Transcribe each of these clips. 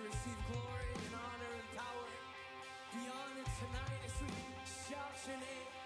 to receive glory and honor and power. Be honored tonight as we shout your name.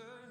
Answered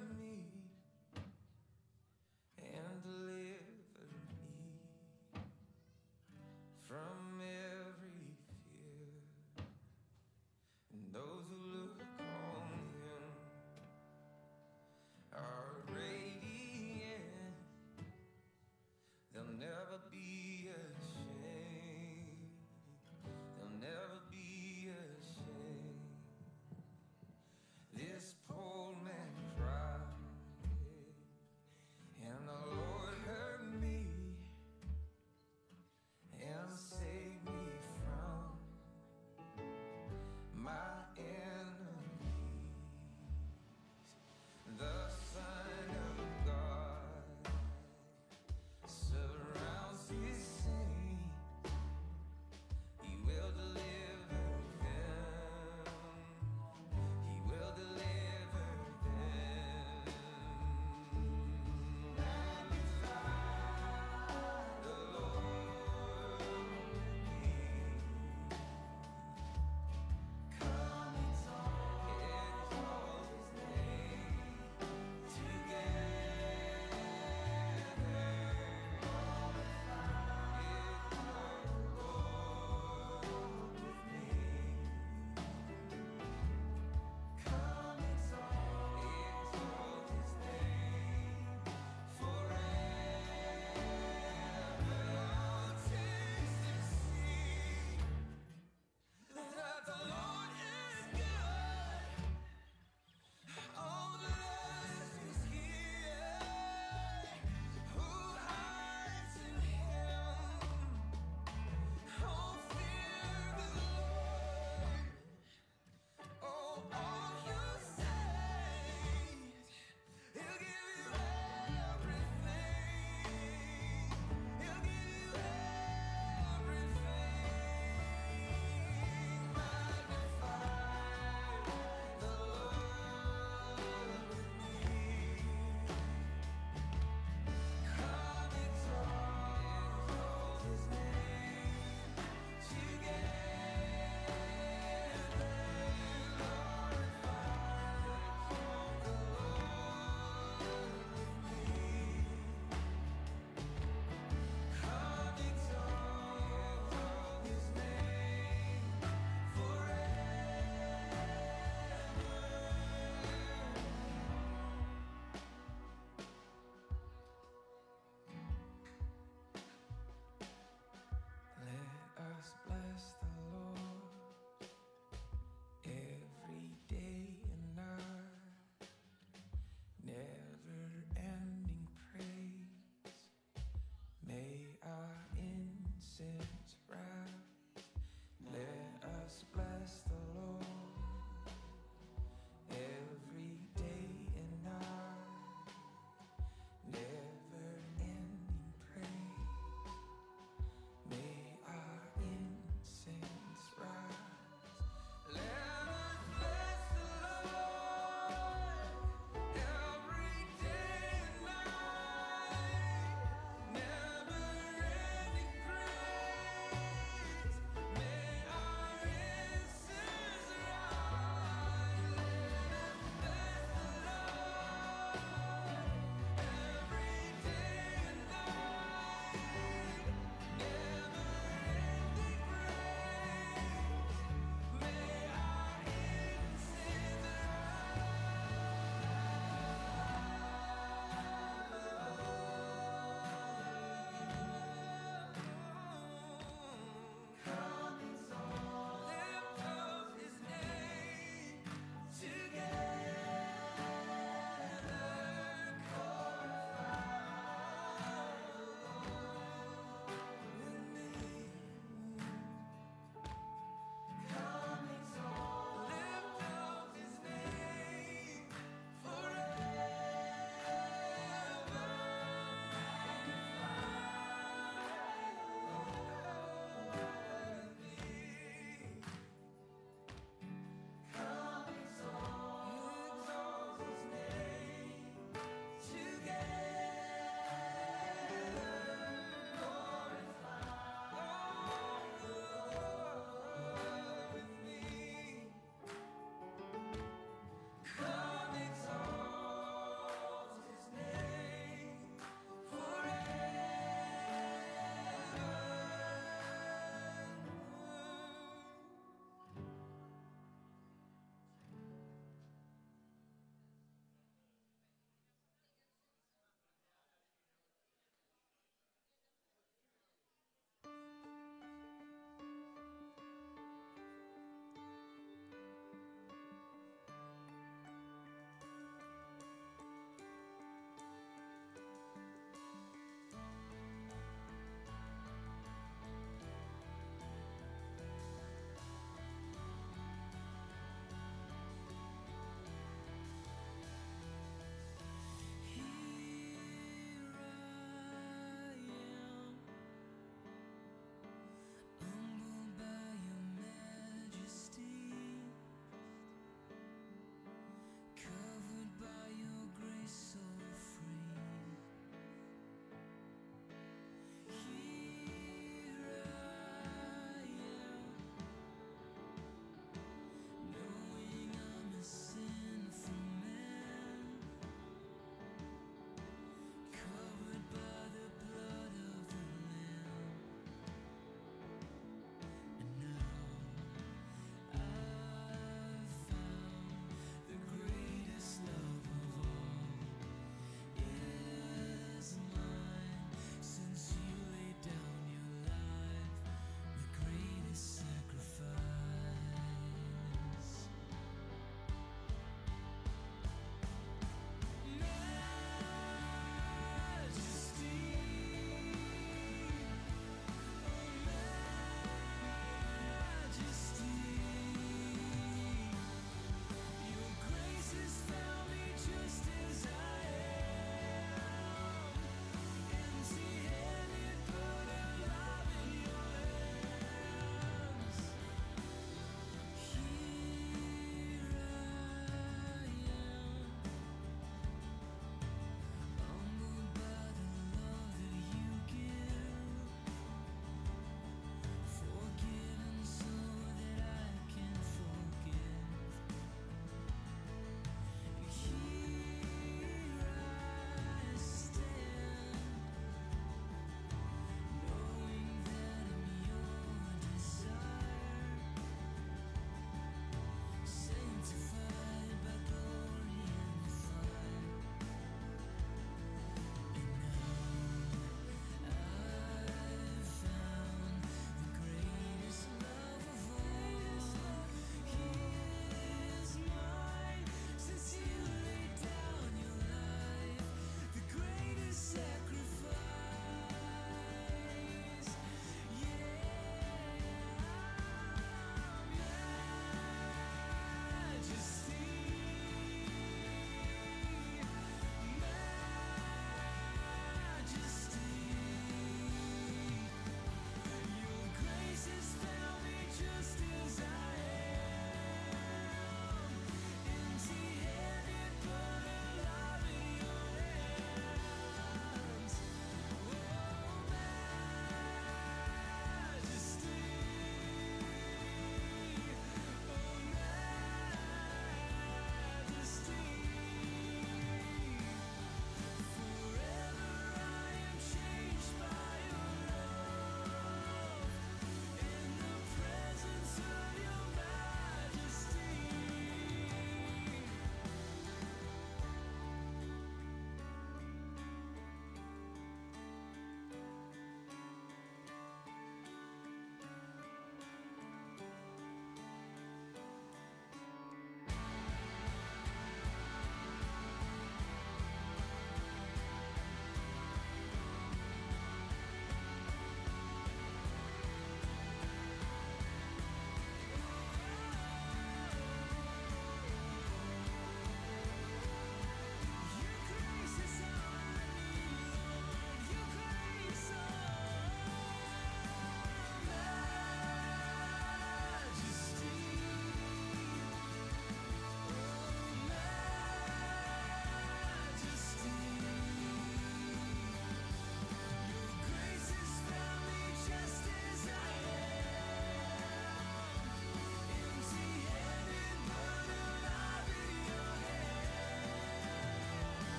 sin.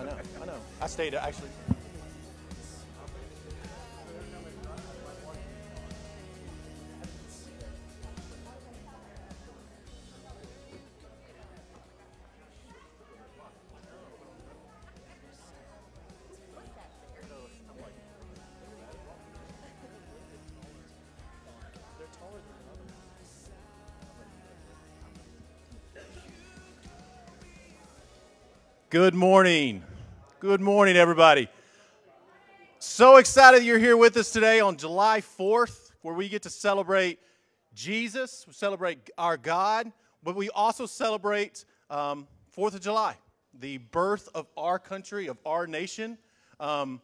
I know, I know. I stayed actually. Good morning. Good morning, everybody. So excited you're here with us today on July 4th, where we get to celebrate Jesus, we celebrate our God, but we also celebrate um, 4th of July, the birth of our country, of our nation. Um,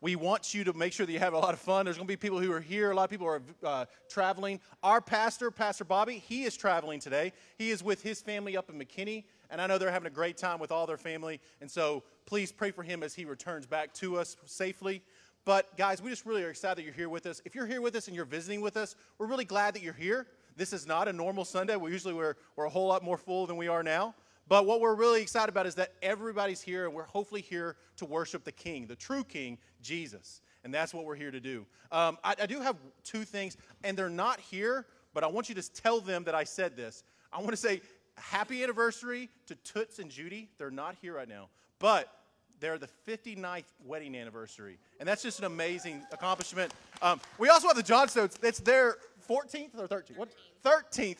we want you to make sure that you have a lot of fun. There's going to be people who are here. A lot of people are uh, traveling. Our pastor, Pastor Bobby, he is traveling today. He is with his family up in McKinney, and I know they're having a great time with all their family. And so please pray for him as he returns back to us safely. But guys, we just really are excited that you're here with us. If you're here with us and you're visiting with us, we're really glad that you're here. This is not a normal Sunday. We usually we're, we're a whole lot more full than we are now. But what we're really excited about is that everybody's here, and we're hopefully here to worship the King, the true King, Jesus. And that's what we're here to do. Um, I, I do have two things, and they're not here, but I want you to tell them that I said this. I want to say happy anniversary to Toots and Judy. They're not here right now, but they're the 59th wedding anniversary. And that's just an amazing accomplishment. Um, we also have the Johnstones. It's their 14th or 13th? What? 13th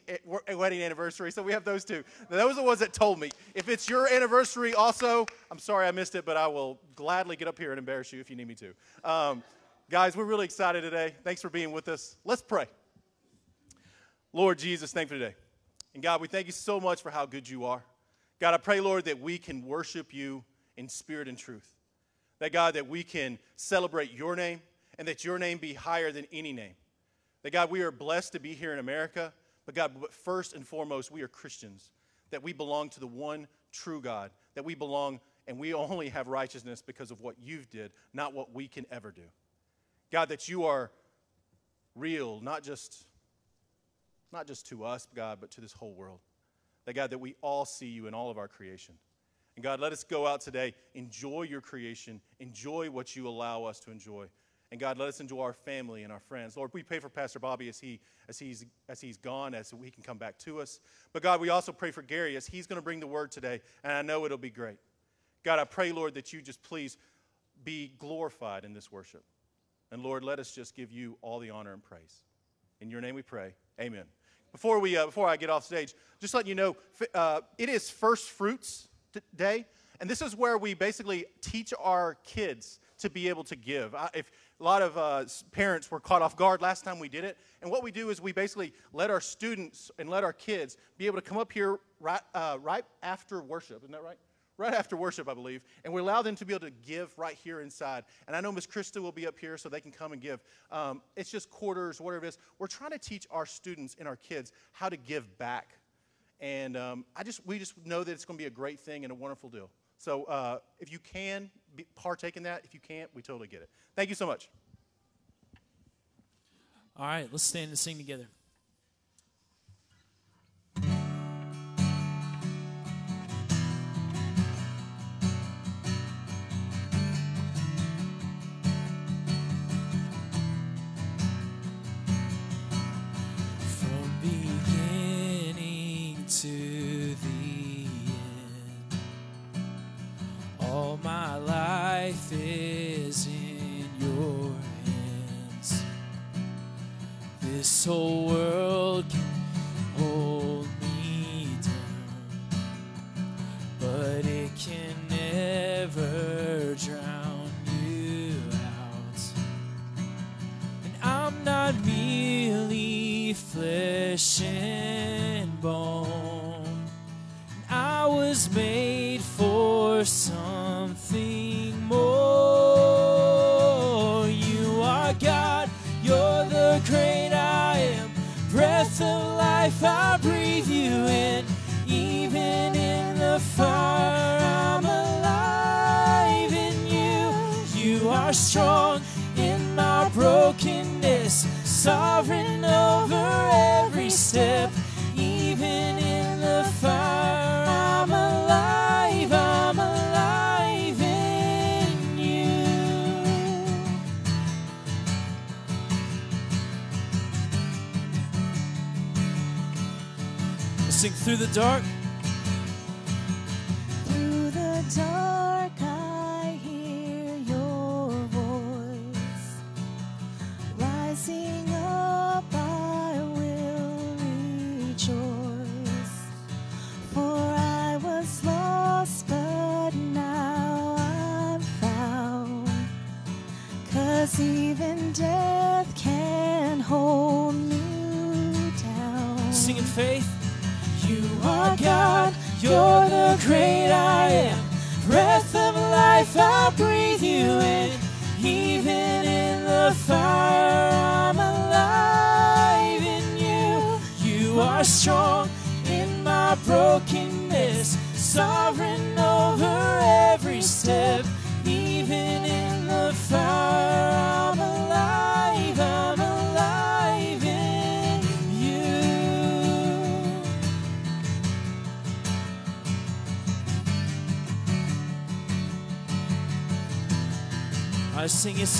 wedding anniversary. So we have those two. Those are the ones that told me. If it's your anniversary also, I'm sorry I missed it, but I will gladly get up here and embarrass you if you need me to. Um, guys, we're really excited today. Thanks for being with us. Let's pray. Lord Jesus, thank you today. And God, we thank you so much for how good you are. God, I pray, Lord, that we can worship you in spirit and truth. That, God, that we can celebrate your name and that your name be higher than any name. That, God, we are blessed to be here in America, but God, but first and foremost, we are Christians. That we belong to the one true God. That we belong and we only have righteousness because of what you've did, not what we can ever do. God, that you are real, not just, not just to us, God, but to this whole world. That, God, that we all see you in all of our creation. And God, let us go out today, enjoy your creation, enjoy what you allow us to enjoy. And God, let us enjoy our family and our friends. Lord, we pray for Pastor Bobby as, he, as, he's, as he's gone, as he can come back to us. But God, we also pray for Gary as he's going to bring the word today, and I know it'll be great. God, I pray, Lord, that you just please be glorified in this worship. And Lord, let us just give you all the honor and praise. In your name we pray. Amen. Before, we, uh, before I get off stage, just letting you know, uh, it is First Fruits day. And this is where we basically teach our kids to be able to give. I, if a lot of uh, parents were caught off guard last time we did it, and what we do is we basically let our students and let our kids be able to come up here right, uh, right after worship. Isn't that right? Right after worship, I believe, and we allow them to be able to give right here inside. And I know Miss Krista will be up here so they can come and give. Um, it's just quarters, whatever it is. We're trying to teach our students and our kids how to give back and um, I just, we just know that it's going to be a great thing and a wonderful deal. So uh, if you can partake in that, if you can't, we totally get it. Thank you so much. All right, let's stand and sing together. To dark.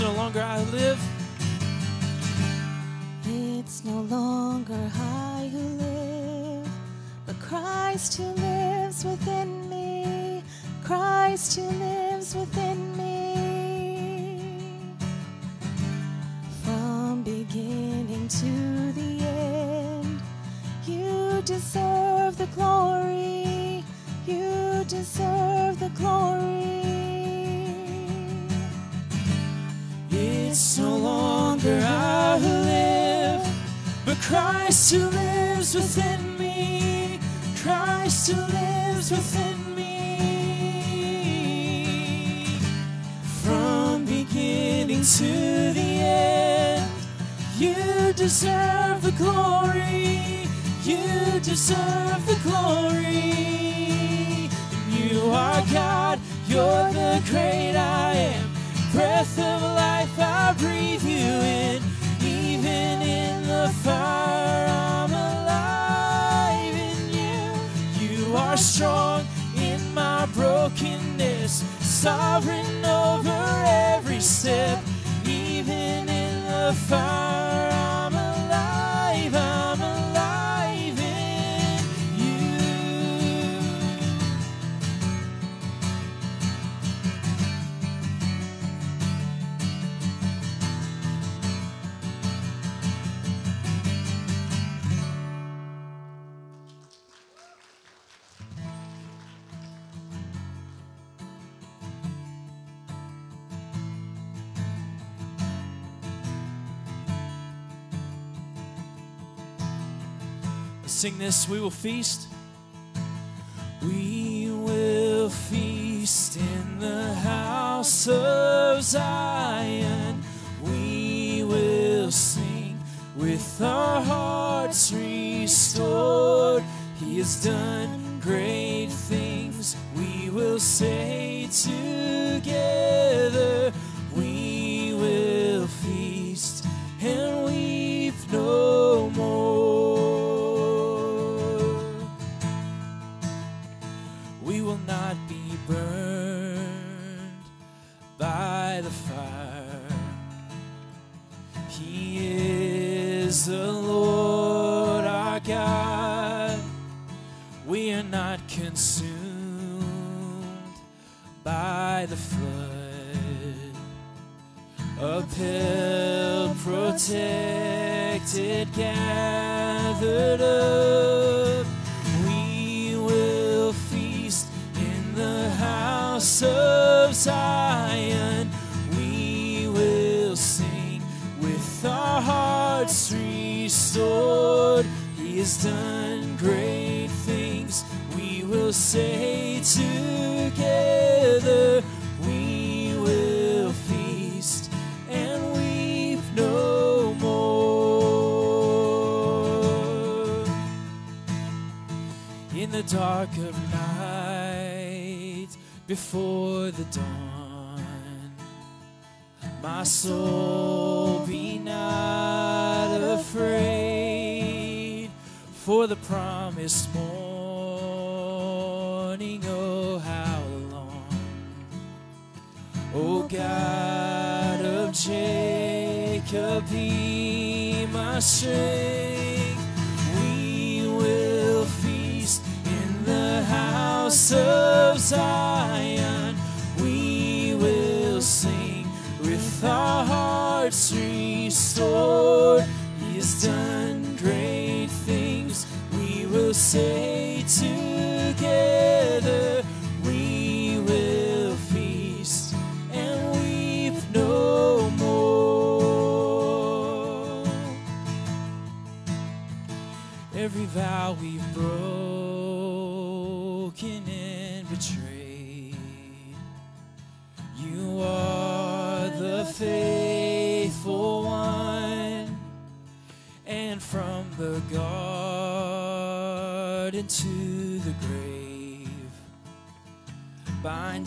No longer I live, Christ who lives within me. Christ who lives within me. From beginning to the end, you deserve the glory. You deserve the glory. You are God, you're the great I am. Breath of life, I breathe you in. Strong in my brokenness, sovereign over every step. Even in the fire, Sing this, we will feast. We will feast in the house of Zion. We will sing with our hearts restored. He has done great things. We will say together, protected, gathered up. We will feast in the house of Zion. We will sing with our hearts restored. He has done great things. We will say the dark of night before the dawn. My soul, be not afraid for the promised morning. Oh, how long, O God of Jacob, be my strength. Of Zion, we will sing with our hearts restored. He has done great things. We will say together, we will feast and weep no more. Every vow we've broken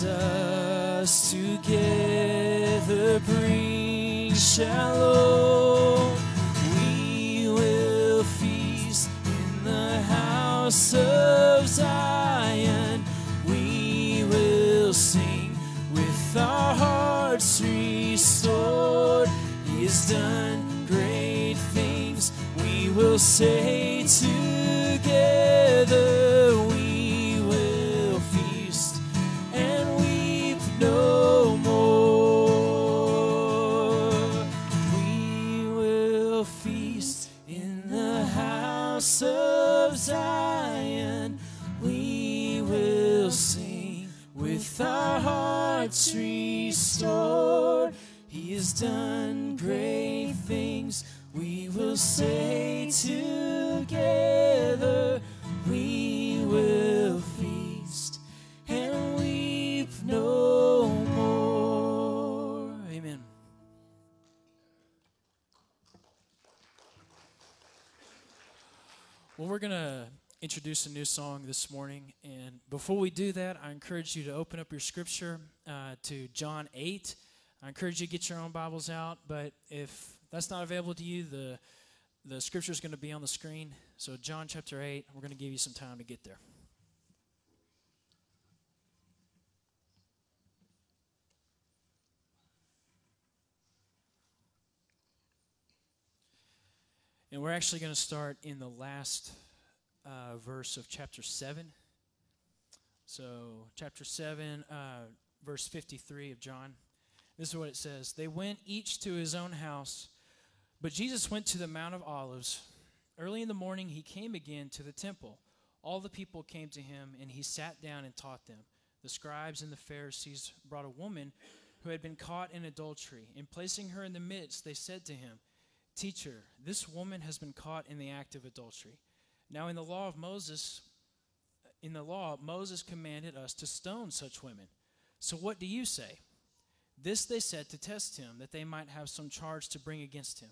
us together, bring shalom. We will feast in the house of Zion. We will sing with our hearts restored. He has done great things. We will say together, will say together, we will feast and weep no more. Amen. Well, we're going to introduce a new song this morning. And before we do that, I encourage you to open up your scripture uh, to John 8. I encourage you to get your own Bibles out. But if that's not available to you, the, the scripture is going to be on the screen. So, John chapter 8, we're going to give you some time to get there. And we're actually going to start in the last uh, verse of chapter 7. So, chapter 7, uh, verse 53 of John. This is what it says They went each to his own house, but Jesus went to the Mount of Olives. Early in the morning, he came again to the temple. All the people came to him, and he sat down and taught them. The scribes and the Pharisees brought a woman who had been caught in adultery. And placing her in the midst, they said to him, Teacher, this woman has been caught in the act of adultery. Now, in the law of Moses, in the law, Moses commanded us to stone such women. So, what do you say? This they said to test him, that they might have some charge to bring against him.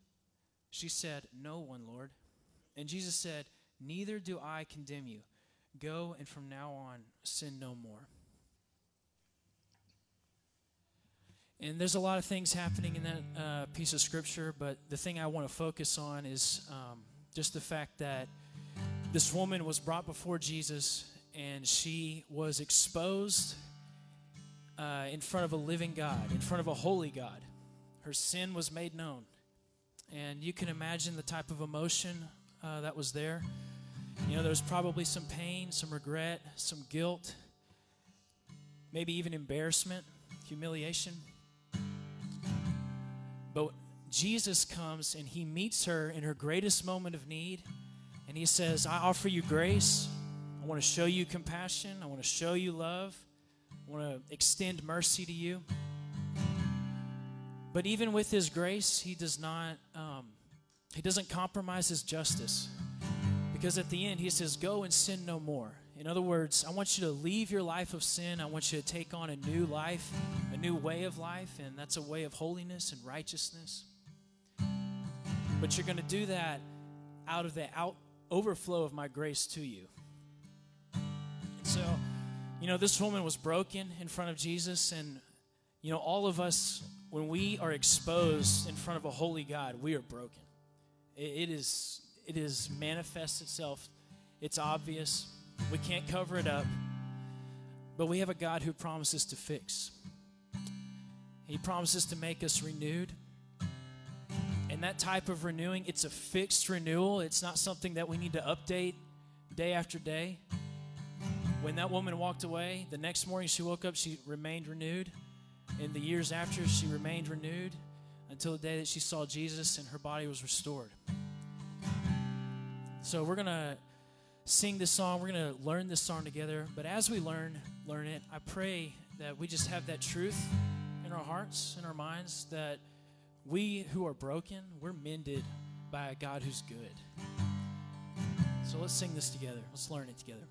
She said, No one, Lord. And Jesus said, Neither do I condemn you. Go and from now on sin no more. And there's a lot of things happening in that uh, piece of scripture, but the thing I want to focus on is um, just the fact that this woman was brought before Jesus and she was exposed uh, in front of a living God, in front of a holy God. Her sin was made known. And you can imagine the type of emotion uh, that was there. You know, there was probably some pain, some regret, some guilt, maybe even embarrassment, humiliation. But Jesus comes and he meets her in her greatest moment of need. And he says, I offer you grace. I want to show you compassion. I want to show you love. I want to extend mercy to you. But even with his grace, he does not, um, he doesn't compromise his justice. Because at the end, he says, Go and sin no more. In other words, I want you to leave your life of sin. I want you to take on a new life, a new way of life, and that's a way of holiness and righteousness. But you're going to do that out of the out overflow of my grace to you. And so You know, this woman was broken in front of Jesus, and, you know, all of us, when we are exposed in front of a holy God, we are broken. It, it is, it is manifest itself, it's obvious. We can't cover it up, but we have a God who promises to fix. He promises to make us renewed. And that type of renewing, it's a fixed renewal. It's not something that we need to update day after day. When that woman walked away, the next morning she woke up, she remained renewed. In the years after, she remained renewed until the day that she saw Jesus and her body was restored. So we're going to sing this song. We're going to learn this song together. But as we learn, learn it, I pray that we just have that truth in our hearts, in our minds, that we who are broken, we're mended by a God who's good. So let's sing this together. Let's learn it together.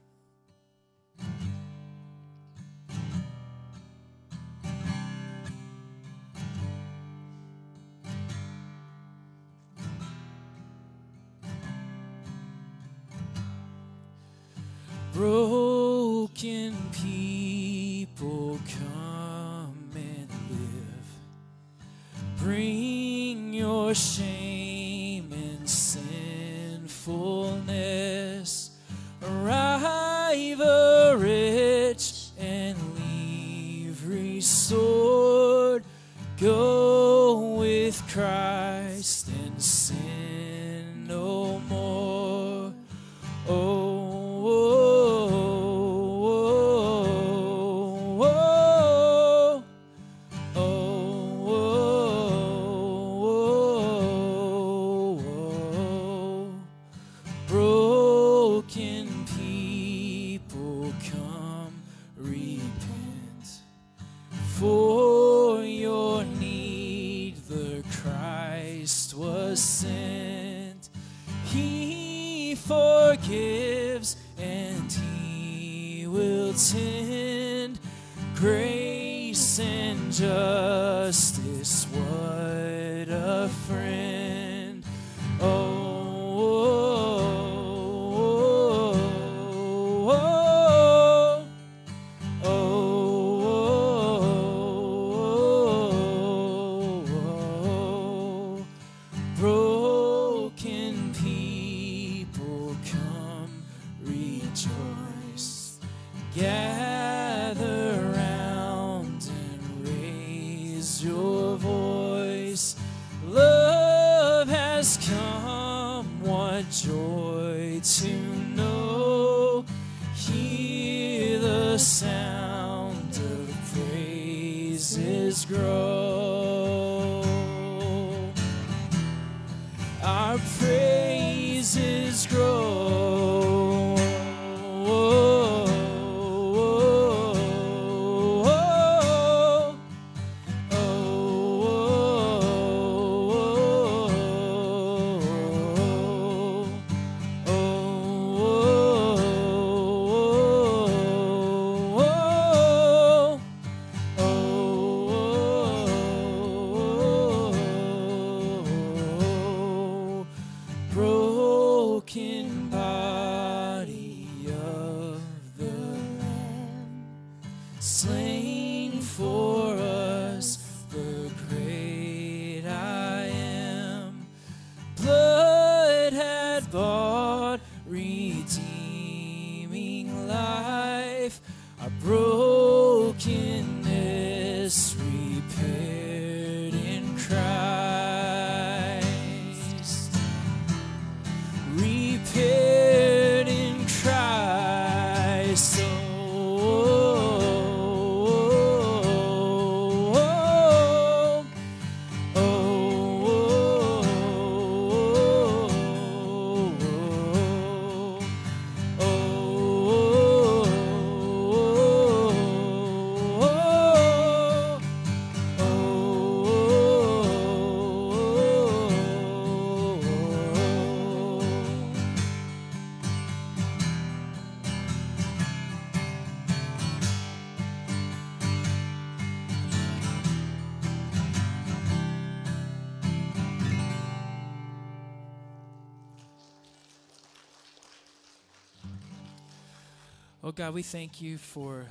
God, we thank you for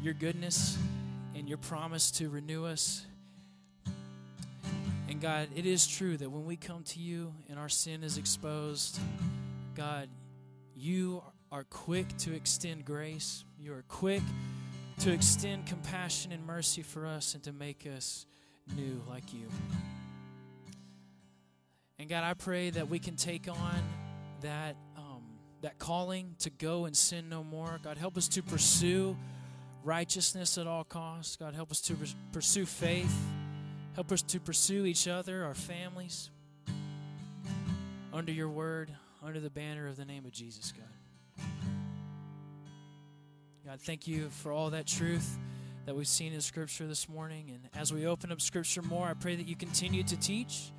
your goodness and your promise to renew us. And God, it is true that when we come to you and our sin is exposed, God, you are quick to extend grace. You are quick to extend compassion and mercy for us and to make us new like you. And God, I pray that we can take on that um, that calling to go and sin no more. God, help us to pursue righteousness at all costs. God, help us to pursue faith. Help us to pursue each other, our families, under your word, under the banner of the name of Jesus, God. God, thank you for all that truth that we've seen in Scripture this morning. And as we open up Scripture more, I pray that you continue to teach.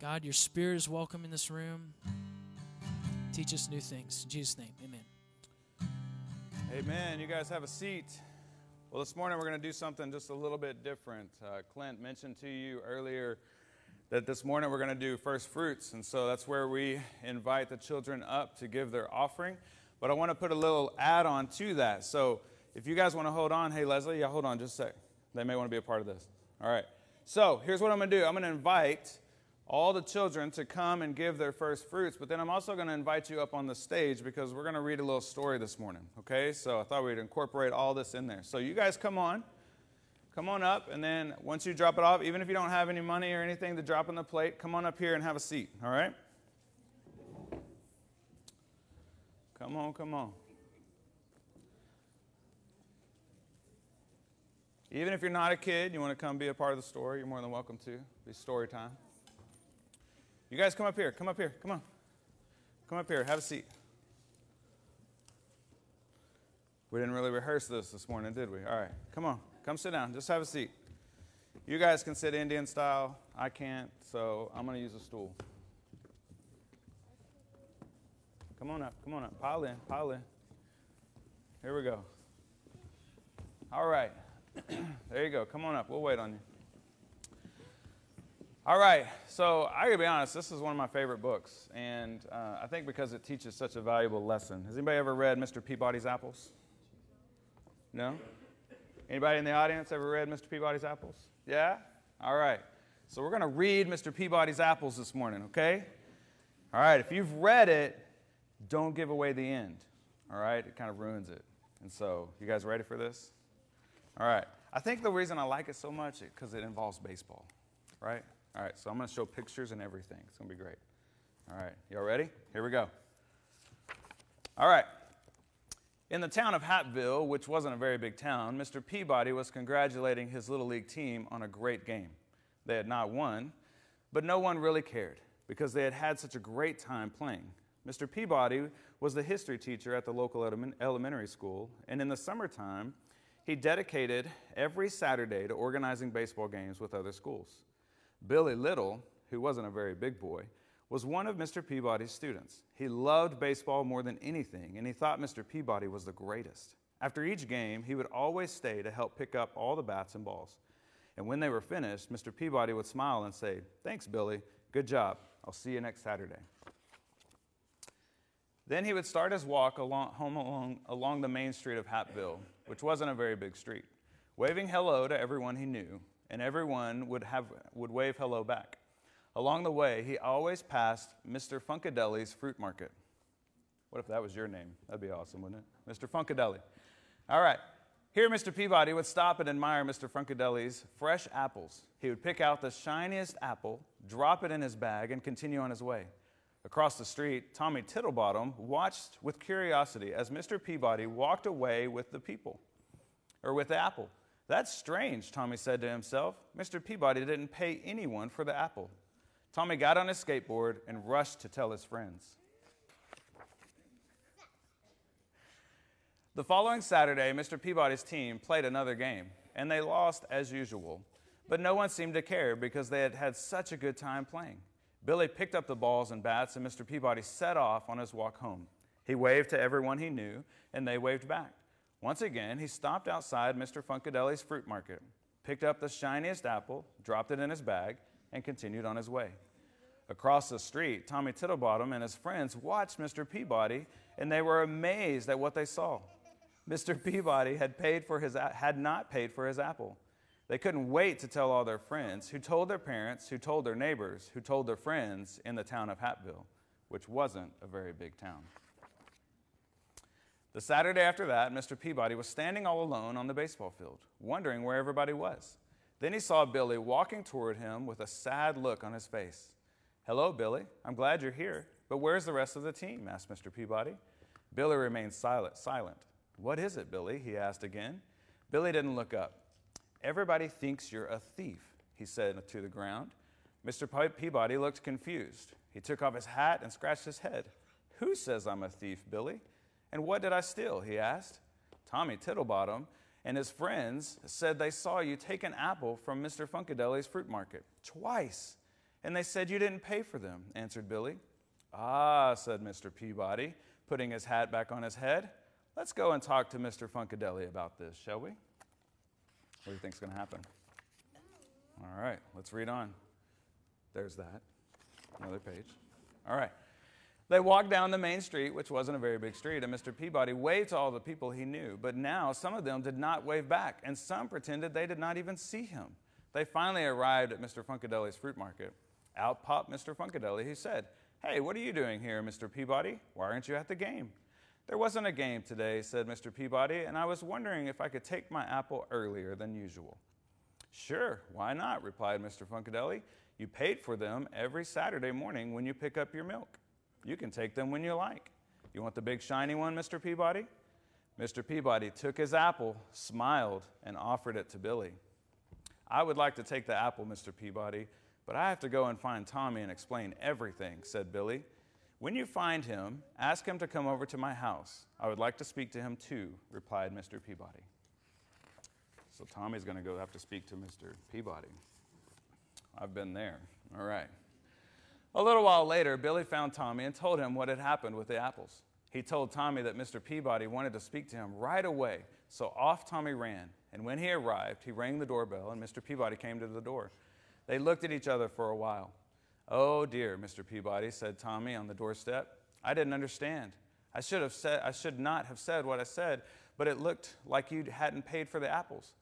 God, your Spirit is welcome in this room. Teach us new things. In Jesus' name, amen. Amen. You guys have a seat. Well, this morning we're going to do something just a little bit different. Uh, Clint mentioned to you earlier that this morning we're going to do first fruits. And so that's where we invite the children up to give their offering. But I want to put a little add on to that. So if you guys want to hold on, hey, Leslie, yeah, hold on just a sec. They may want to be a part of this. All right. So here's what I'm going to do I'm going to invite all the children to come and give their first fruits, but then I'm also going to invite you up on the stage because we're going to read a little story this morning, okay? So I thought we'd incorporate all this in there. So you guys come on. Come on up, and then once you drop it off, even if you don't have any money or anything to drop on the plate, come on up here and have a seat, all right? Come on, come on. Even if you're not a kid, you want to come be a part of the story, you're more than welcome to. Be story time. You guys come up here. Come up here. Come on. Come up here. Have a seat. We didn't really rehearse this this morning, did we? All right. Come on. Come sit down. Just have a seat. You guys can sit Indian style. I can't, so I'm going to use a stool. Come on up. Come on up. Pile in. Pile in. Here we go. All right. there you go. Come on up. We'll wait on you. All right, so I gotta be honest, this is one of my favorite books, and uh, I think because it teaches such a valuable lesson. Has anybody ever read Mr. Peabody's Apples? No? Anybody in the audience ever read Mr. Peabody's Apples? Yeah? All right. So we're gonna read Mr. Peabody's Apples this morning, okay? All right, if you've read it, don't give away the end, all right? It kind of ruins it. And so, you guys ready for this? All right. I think the reason I like it so much is because it involves baseball, right? All right, so I'm going to show pictures and everything. It's going to be great. All right, y'all ready? Here we go. All right. In the town of Happville, which wasn't a very big town, Mr. Peabody was congratulating his Little League team on a great game. They had not won, but no one really cared because they had had such a great time playing. Mr. Peabody was the history teacher at the local elementary school, and in the summertime, he dedicated every Saturday to organizing baseball games with other schools. Billy Little, who wasn't a very big boy, was one of Mr. Peabody's students. He loved baseball more than anything, and he thought Mr. Peabody was the greatest. After each game, he would always stay to help pick up all the bats and balls. And when they were finished, Mr. Peabody would smile and say, Thanks, Billy. Good job. I'll see you next Saturday. Then he would start his walk along, home along, along the main street of Happville, which wasn't a very big street, waving hello to everyone he knew and everyone would, have, would wave hello back. Along the way, he always passed Mr. Funkadeli's fruit market. What if that was your name? That'd be awesome, wouldn't it? Mr. Funkadeli. All right. Here, Mr. Peabody would stop and admire Mr. Funkadeli's fresh apples. He would pick out the shiniest apple, drop it in his bag, and continue on his way. Across the street, Tommy Tittlebottom watched with curiosity as Mr. Peabody walked away with the people, or with the apple. That's strange, Tommy said to himself. Mr. Peabody didn't pay anyone for the apple. Tommy got on his skateboard and rushed to tell his friends. The following Saturday, Mr. Peabody's team played another game, and they lost as usual. But no one seemed to care because they had had such a good time playing. Billy picked up the balls and bats, and Mr. Peabody set off on his walk home. He waved to everyone he knew, and they waved back. Once again, he stopped outside Mr. Funkadeli's fruit market, picked up the shiniest apple, dropped it in his bag, and continued on his way. Across the street, Tommy Tittlebottom and his friends watched Mr. Peabody, and they were amazed at what they saw. Mr. Peabody had, paid for his, had not paid for his apple. They couldn't wait to tell all their friends, who told their parents, who told their neighbors, who told their friends in the town of Happville, which wasn't a very big town. The Saturday after that, Mr. Peabody was standing all alone on the baseball field, wondering where everybody was. Then he saw Billy walking toward him with a sad look on his face. Hello, Billy. I'm glad you're here. But where's the rest of the team? asked Mr. Peabody. Billy remained silent. silent. What is it, Billy? he asked again. Billy didn't look up. Everybody thinks you're a thief, he said to the ground. Mr. Peabody looked confused. He took off his hat and scratched his head. Who says I'm a thief, Billy? And what did I steal? he asked. Tommy Tittlebottom and his friends said they saw you take an apple from Mr. Funkadeli's fruit market twice. And they said you didn't pay for them, answered Billy. Ah, said Mr. Peabody, putting his hat back on his head. Let's go and talk to Mr. Funkadeli about this, shall we? What do you think's going to happen? All right, let's read on. There's that. Another page. All right. They walked down the main street, which wasn't a very big street, and Mr. Peabody waved to all the people he knew. But now some of them did not wave back, and some pretended they did not even see him. They finally arrived at Mr. Funkadeli's fruit market. Out popped Mr. Funkadeli. He said, Hey, what are you doing here, Mr. Peabody? Why aren't you at the game? There wasn't a game today, said Mr. Peabody, and I was wondering if I could take my apple earlier than usual. Sure, why not? replied Mr. Funkadeli. You paid for them every Saturday morning when you pick up your milk. You can take them when you like. You want the big shiny one, Mr. Peabody? Mr. Peabody took his apple, smiled, and offered it to Billy. I would like to take the apple, Mr. Peabody, but I have to go and find Tommy and explain everything, said Billy. When you find him, ask him to come over to my house. I would like to speak to him too, replied Mr. Peabody. So Tommy's going to go have to speak to Mr. Peabody. I've been there. All right. A little while later, Billy found Tommy and told him what had happened with the apples. He told Tommy that Mr. Peabody wanted to speak to him right away, so off Tommy ran. And when he arrived, he rang the doorbell, and Mr. Peabody came to the door. They looked at each other for a while. Oh dear, Mr. Peabody, said Tommy on the doorstep. I didn't understand. I should, have said, I should not have said what I said, but it looked like you hadn't paid for the apples.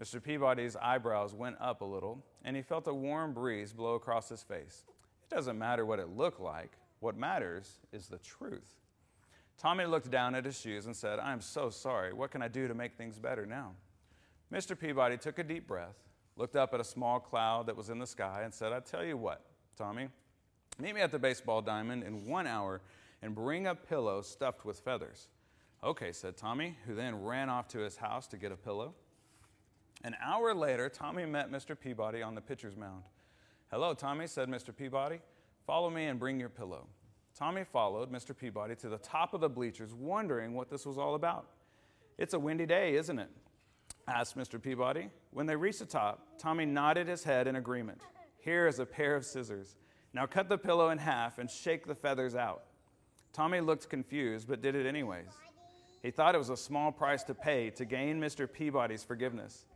Mr. Peabody's eyebrows went up a little, and he felt a warm breeze blow across his face. It doesn't matter what it looked like. What matters is the truth. Tommy looked down at his shoes and said, I am so sorry. What can I do to make things better now? Mr. Peabody took a deep breath, looked up at a small cloud that was in the sky, and said, I tell you what, Tommy, meet me at the baseball diamond in one hour and bring a pillow stuffed with feathers. Okay, said Tommy, who then ran off to his house to get a pillow. An hour later, Tommy met Mr. Peabody on the pitcher's mound. Hello, Tommy, said Mr. Peabody. Follow me and bring your pillow. Tommy followed Mr. Peabody to the top of the bleachers, wondering what this was all about. It's a windy day, isn't it? asked Mr. Peabody. When they reached the top, Tommy nodded his head in agreement. Here is a pair of scissors. Now cut the pillow in half and shake the feathers out. Tommy looked confused, but did it anyways. He thought it was a small price to pay to gain Mr. Peabody's forgiveness.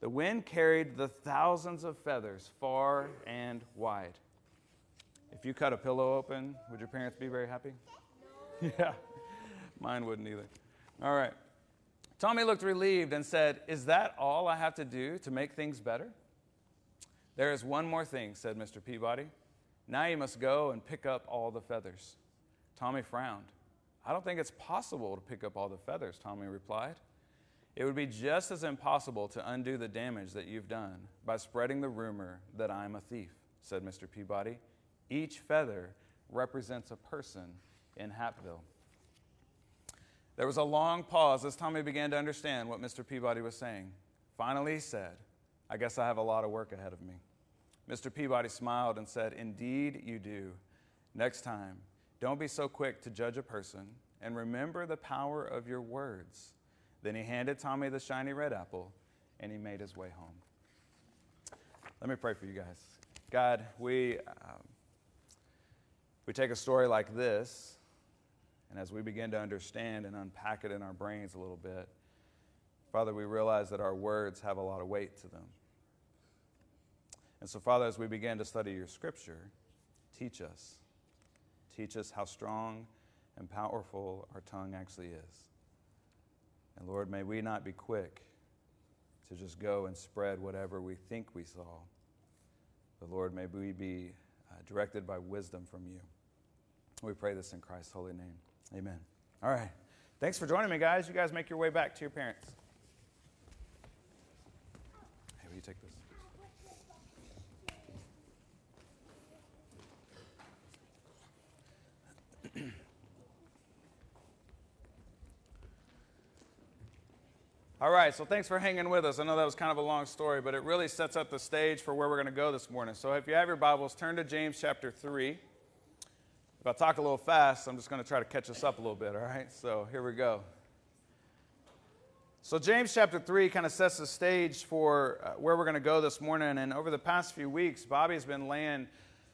The wind carried the thousands of feathers far and wide. If you cut a pillow open, would your parents be very happy? Yeah, mine wouldn't either. All right. Tommy looked relieved and said, Is that all I have to do to make things better? There is one more thing, said Mr. Peabody. Now you must go and pick up all the feathers. Tommy frowned. I don't think it's possible to pick up all the feathers, Tommy replied. It would be just as impossible to undo the damage that you've done by spreading the rumor that I'm a thief, said Mr. Peabody. Each feather represents a person in Happville. There was a long pause as Tommy began to understand what Mr. Peabody was saying. Finally, he said, I guess I have a lot of work ahead of me. Mr. Peabody smiled and said, Indeed, you do. Next time, don't be so quick to judge a person and remember the power of your words. Then he handed Tommy the shiny red apple and he made his way home. Let me pray for you guys. God, we, um, we take a story like this, and as we begin to understand and unpack it in our brains a little bit, Father, we realize that our words have a lot of weight to them. And so, Father, as we begin to study your scripture, teach us. Teach us how strong and powerful our tongue actually is. And Lord, may we not be quick to just go and spread whatever we think we saw. But Lord, may we be uh, directed by wisdom from you. We pray this in Christ's holy name. Amen. All right. Thanks for joining me, guys. You guys make your way back to your parents. Hey, will you take this? All right, so thanks for hanging with us. I know that was kind of a long story, but it really sets up the stage for where we're going to go this morning. So if you have your Bibles, turn to James chapter 3. If I talk a little fast, I'm just going to try to catch us up a little bit, all right? So here we go. So, James chapter 3 kind of sets the stage for uh, where we're going to go this morning. And over the past few weeks, Bobby's been laying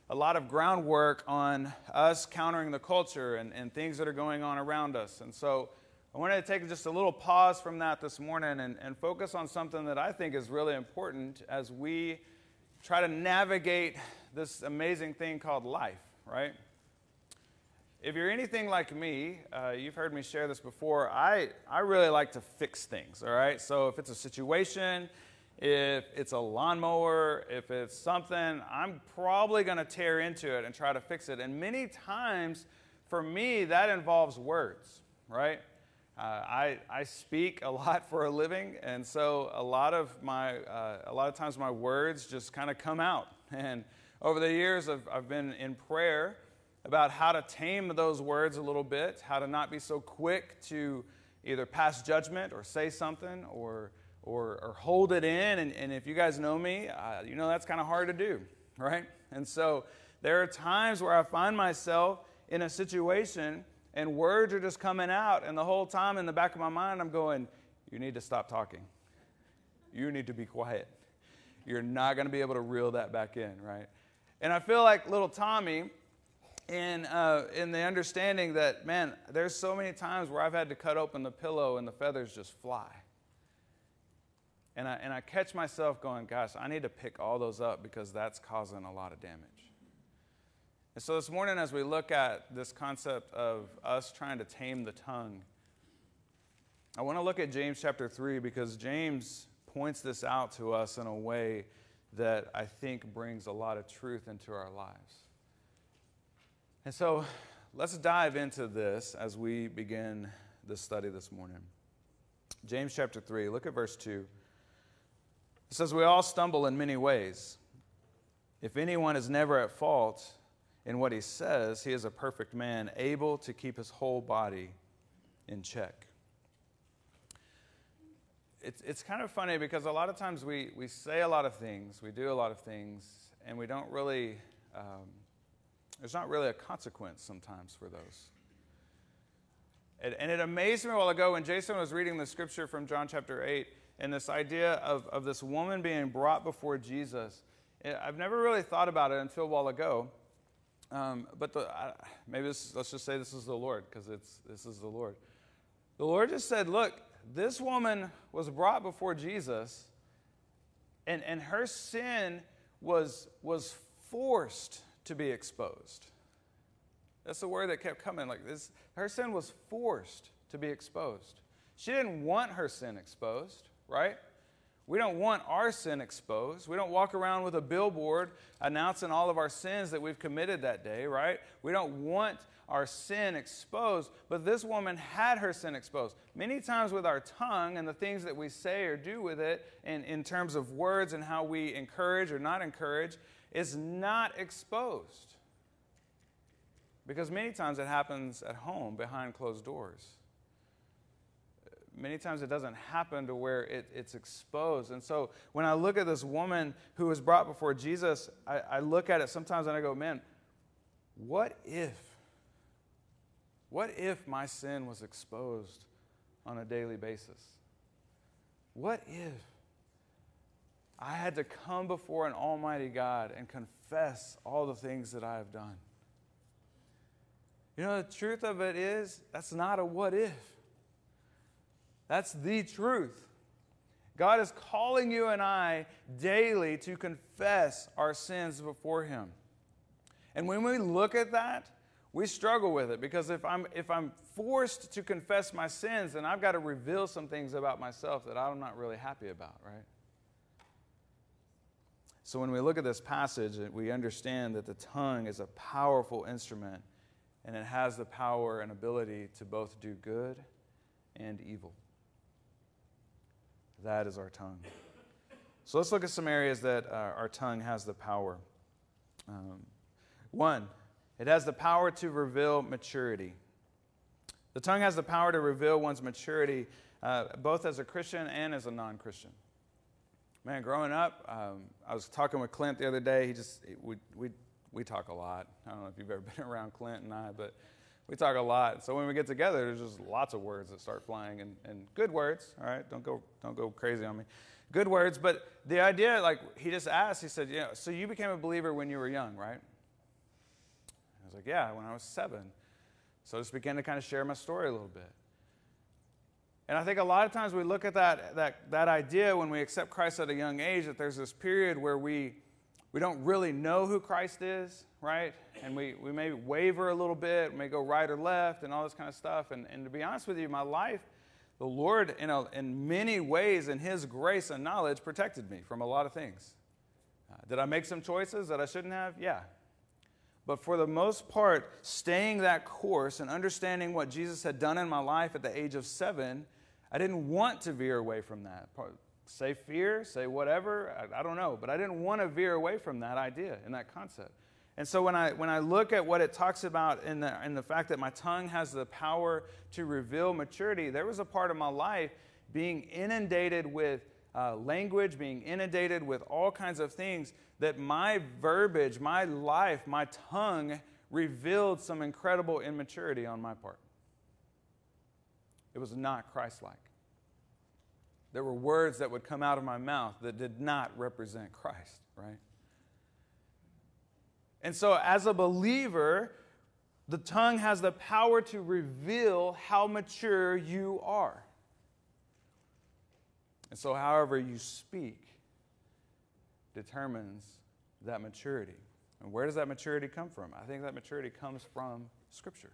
a lot of groundwork on us countering the culture and, and things that are going on around us. And so, I wanted to take just a little pause from that this morning and, and focus on something that I think is really important as we try to navigate this amazing thing called life, right? If you're anything like me, uh, you've heard me share this before. I, I really like to fix things, all right? So if it's a situation, if it's a lawnmower, if it's something, I'm probably going to tear into it and try to fix it. And many times, for me, that involves words, right? Uh, I, I speak a lot for a living, and so a lot of my uh, a lot of times my words just kind of come out. And over the years, I've, I've been in prayer about how to tame those words a little bit, how to not be so quick to either pass judgment or say something or, or, or hold it in. And, and, if you guys know me, uh, you know that's kind of hard to do, right? And so there are times where I find myself in a situation and words are just coming out, and the whole time in the back of my mind, I'm going, You need to stop talking. You need to be quiet. You're not going to be able to reel that back in, right? And I feel like little Tommy in, uh, in the understanding that, man, there's so many times where I've had to cut open the pillow and the feathers just fly. And I, and I catch myself going, gosh, I need to pick all those up because that's causing a lot of damage. And so this morning, as we look at this concept of us trying to tame the tongue, I want to look at James chapter 3 because James points this out to us in a way that I think brings a lot of truth into our lives. And so let's dive into this as we begin this study this morning. James chapter 3, look at verse 2. It says, We all stumble in many ways. If anyone is never at fault in what he says, he is a perfect man, able to keep his whole body in check. It's, it's kind of funny because a lot of times we, we say a lot of things, we do a lot of things, and we don't really. Um, there's not really a consequence sometimes for those. And, and it amazed me a while ago when Jason was reading the scripture from John chapter 8 and this idea of, of this woman being brought before Jesus. I've never really thought about it until a while ago. Um, but the, uh, maybe this, let's just say this is the Lord because it's this is the Lord. The Lord just said, "Look, this woman was brought before Jesus, and, and her sin was was forced to be exposed. That's the word that kept coming. Like this, her sin was forced to be exposed. She didn't want her sin exposed, right? We don't want our sin exposed. We don't walk around with a billboard announcing all of our sins that we've committed that day, right? We don't want our sin exposed, but this woman had her sin exposed. Many times with our tongue and the things that we say or do with it, in, in terms of words and how we encourage or not encourage, is not exposed. Because many times it happens at home behind closed doors. Many times it doesn't happen to where it, it's exposed. And so when I look at this woman who was brought before Jesus, I, I look at it sometimes and I go, man, what if? What if my sin was exposed on a daily basis? What if? I had to come before an almighty God and confess all the things that I have done. You know, the truth of it is, that's not a what if. That's the truth. God is calling you and I daily to confess our sins before Him. And when we look at that, we struggle with it because if I'm, if I'm forced to confess my sins, then I've got to reveal some things about myself that I'm not really happy about, right? So when we look at this passage, we understand that the tongue is a powerful instrument and it has the power and ability to both do good and evil. That is our tongue. So let's look at some areas that uh, our tongue has the power. Um, one, it has the power to reveal maturity. The tongue has the power to reveal one's maturity, uh, both as a Christian and as a non Christian. Man, growing up, um, I was talking with Clint the other day. He just, we, we, we talk a lot. I don't know if you've ever been around Clint and I, but we talk a lot. So when we get together, there's just lots of words that start flying and, and good words. All right, don't go, don't go crazy on me. Good words, but the idea, like he just asked, he said, you know, so you became a believer when you were young, right? I was like, yeah, when I was seven. So I just began to kind of share my story a little bit. And I think a lot of times we look at that, that, that idea when we accept Christ at a young age that there's this period where we, we don't really know who Christ is, right? And we, we may waver a little bit, we may go right or left, and all this kind of stuff. And, and to be honest with you, my life, the Lord, in, a, in many ways, in His grace and knowledge, protected me from a lot of things. Uh, did I make some choices that I shouldn't have? Yeah. But for the most part, staying that course and understanding what Jesus had done in my life at the age of seven I didn't want to veer away from that. Say fear, say whatever, I, I don't know, but I didn't want to veer away from that idea and that concept. And so when I, when I look at what it talks about in the, in the fact that my tongue has the power to reveal maturity, there was a part of my life being inundated with uh, language, being inundated with all kinds of things that my verbiage, my life, my tongue revealed some incredible immaturity on my part. It was not Christ like. There were words that would come out of my mouth that did not represent Christ, right? And so, as a believer, the tongue has the power to reveal how mature you are. And so, however you speak determines that maturity. And where does that maturity come from? I think that maturity comes from Scripture.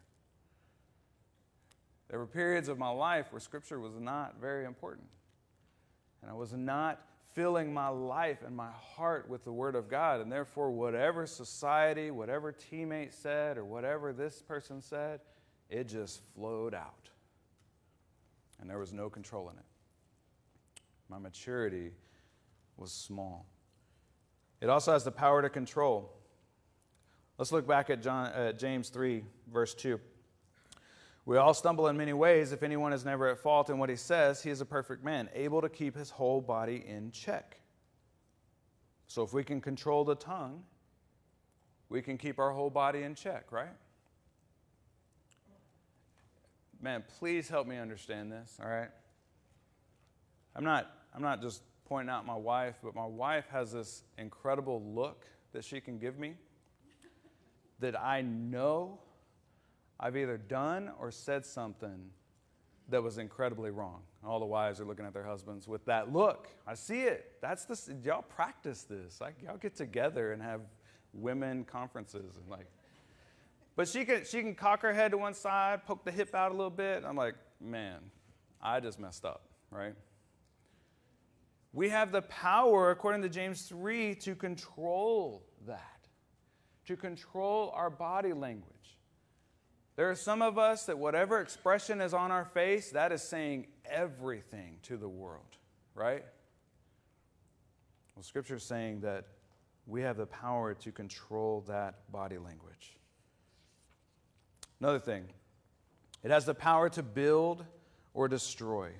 There were periods of my life where Scripture was not very important. And I was not filling my life and my heart with the Word of God. And therefore, whatever society, whatever teammate said, or whatever this person said, it just flowed out. And there was no control in it. My maturity was small. It also has the power to control. Let's look back at John, uh, James 3, verse 2. We all stumble in many ways. If anyone is never at fault in what he says, he is a perfect man, able to keep his whole body in check. So if we can control the tongue, we can keep our whole body in check, right? Man, please help me understand this, all right? I'm not, I'm not just pointing out my wife, but my wife has this incredible look that she can give me that I know I've either done or said something that was incredibly wrong. All the wives are looking at their husbands with that look. I see it. That's the y'all practice this. Like y'all get together and have women conferences and like. But she can she can cock her head to one side, poke the hip out a little bit. I'm like, man, I just messed up, right? We have the power, according to James 3, to control that, to control our body language. There are some of us that whatever expression is on our face, that is saying everything to the world, right? Well, Scripture is saying that we have the power to control that body language. Another thing, it has the power to build or destroy.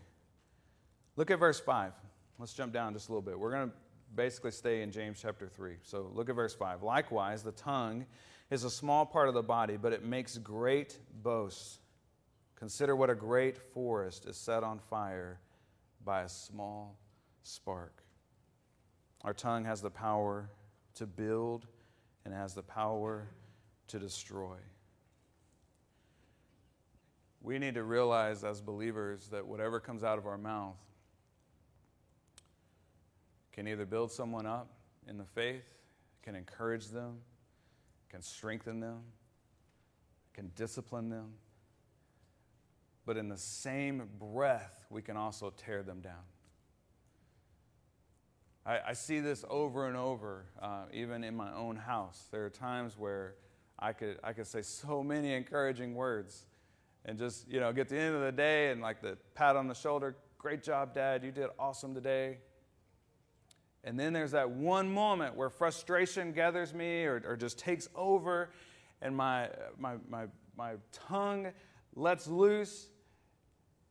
Look at verse 5. Let's jump down just a little bit. We're going to basically stay in James chapter 3. So look at verse 5. Likewise, the tongue is a small part of the body, but it makes great boasts. Consider what a great forest is set on fire by a small spark. Our tongue has the power to build and has the power to destroy. We need to realize as believers that whatever comes out of our mouth can either build someone up in the faith, can encourage them, can strengthen them, can discipline them. But in the same breath, we can also tear them down. I, I see this over and over, uh, even in my own house. There are times where I could, I could say so many encouraging words and just, you know, get to the end of the day and like the pat on the shoulder, great job, Dad, you did awesome today. And then there's that one moment where frustration gathers me or, or just takes over, and my, my, my, my tongue lets loose,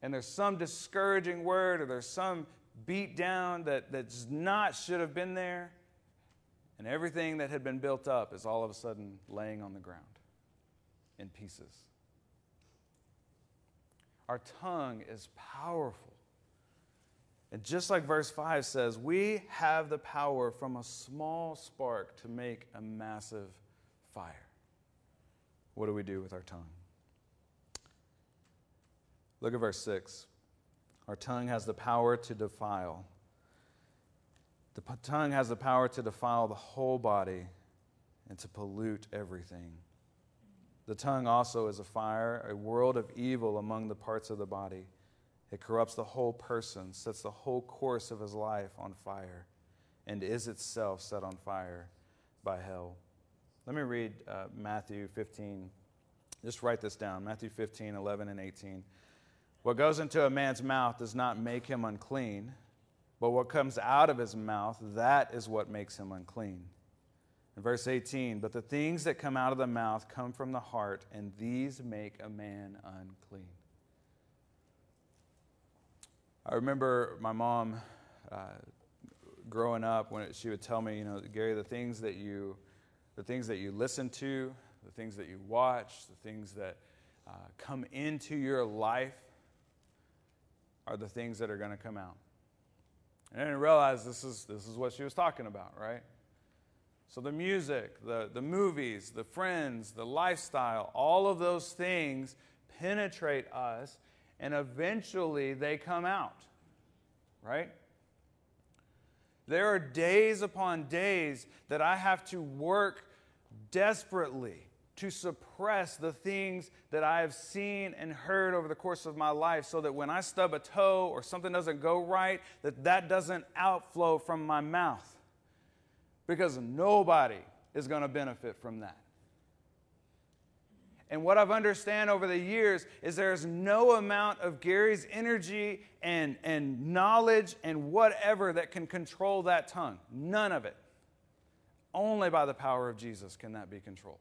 and there's some discouraging word or there's some beat down that that's not should have been there, and everything that had been built up is all of a sudden laying on the ground in pieces. Our tongue is powerful. And just like verse 5 says, we have the power from a small spark to make a massive fire. What do we do with our tongue? Look at verse 6. Our tongue has the power to defile. The tongue has the power to defile the whole body and to pollute everything. The tongue also is a fire, a world of evil among the parts of the body. It corrupts the whole person, sets the whole course of his life on fire, and is itself set on fire by hell. Let me read uh, Matthew 15. Just write this down Matthew 15, 11, and 18. What goes into a man's mouth does not make him unclean, but what comes out of his mouth, that is what makes him unclean. In verse 18, but the things that come out of the mouth come from the heart, and these make a man unclean. I remember my mom uh, growing up when it, she would tell me, you know, Gary, the things that you, the things that you listen to, the things that you watch, the things that uh, come into your life are the things that are going to come out. And I didn't realize this is, this is what she was talking about, right? So the music, the, the movies, the friends, the lifestyle, all of those things penetrate us and eventually they come out, right? There are days upon days that I have to work desperately to suppress the things that I have seen and heard over the course of my life so that when I stub a toe or something doesn't go right that that doesn't outflow from my mouth because nobody is going to benefit from that. And what I've understand over the years is there's no amount of Gary's energy and, and knowledge and whatever that can control that tongue. None of it. Only by the power of Jesus can that be controlled.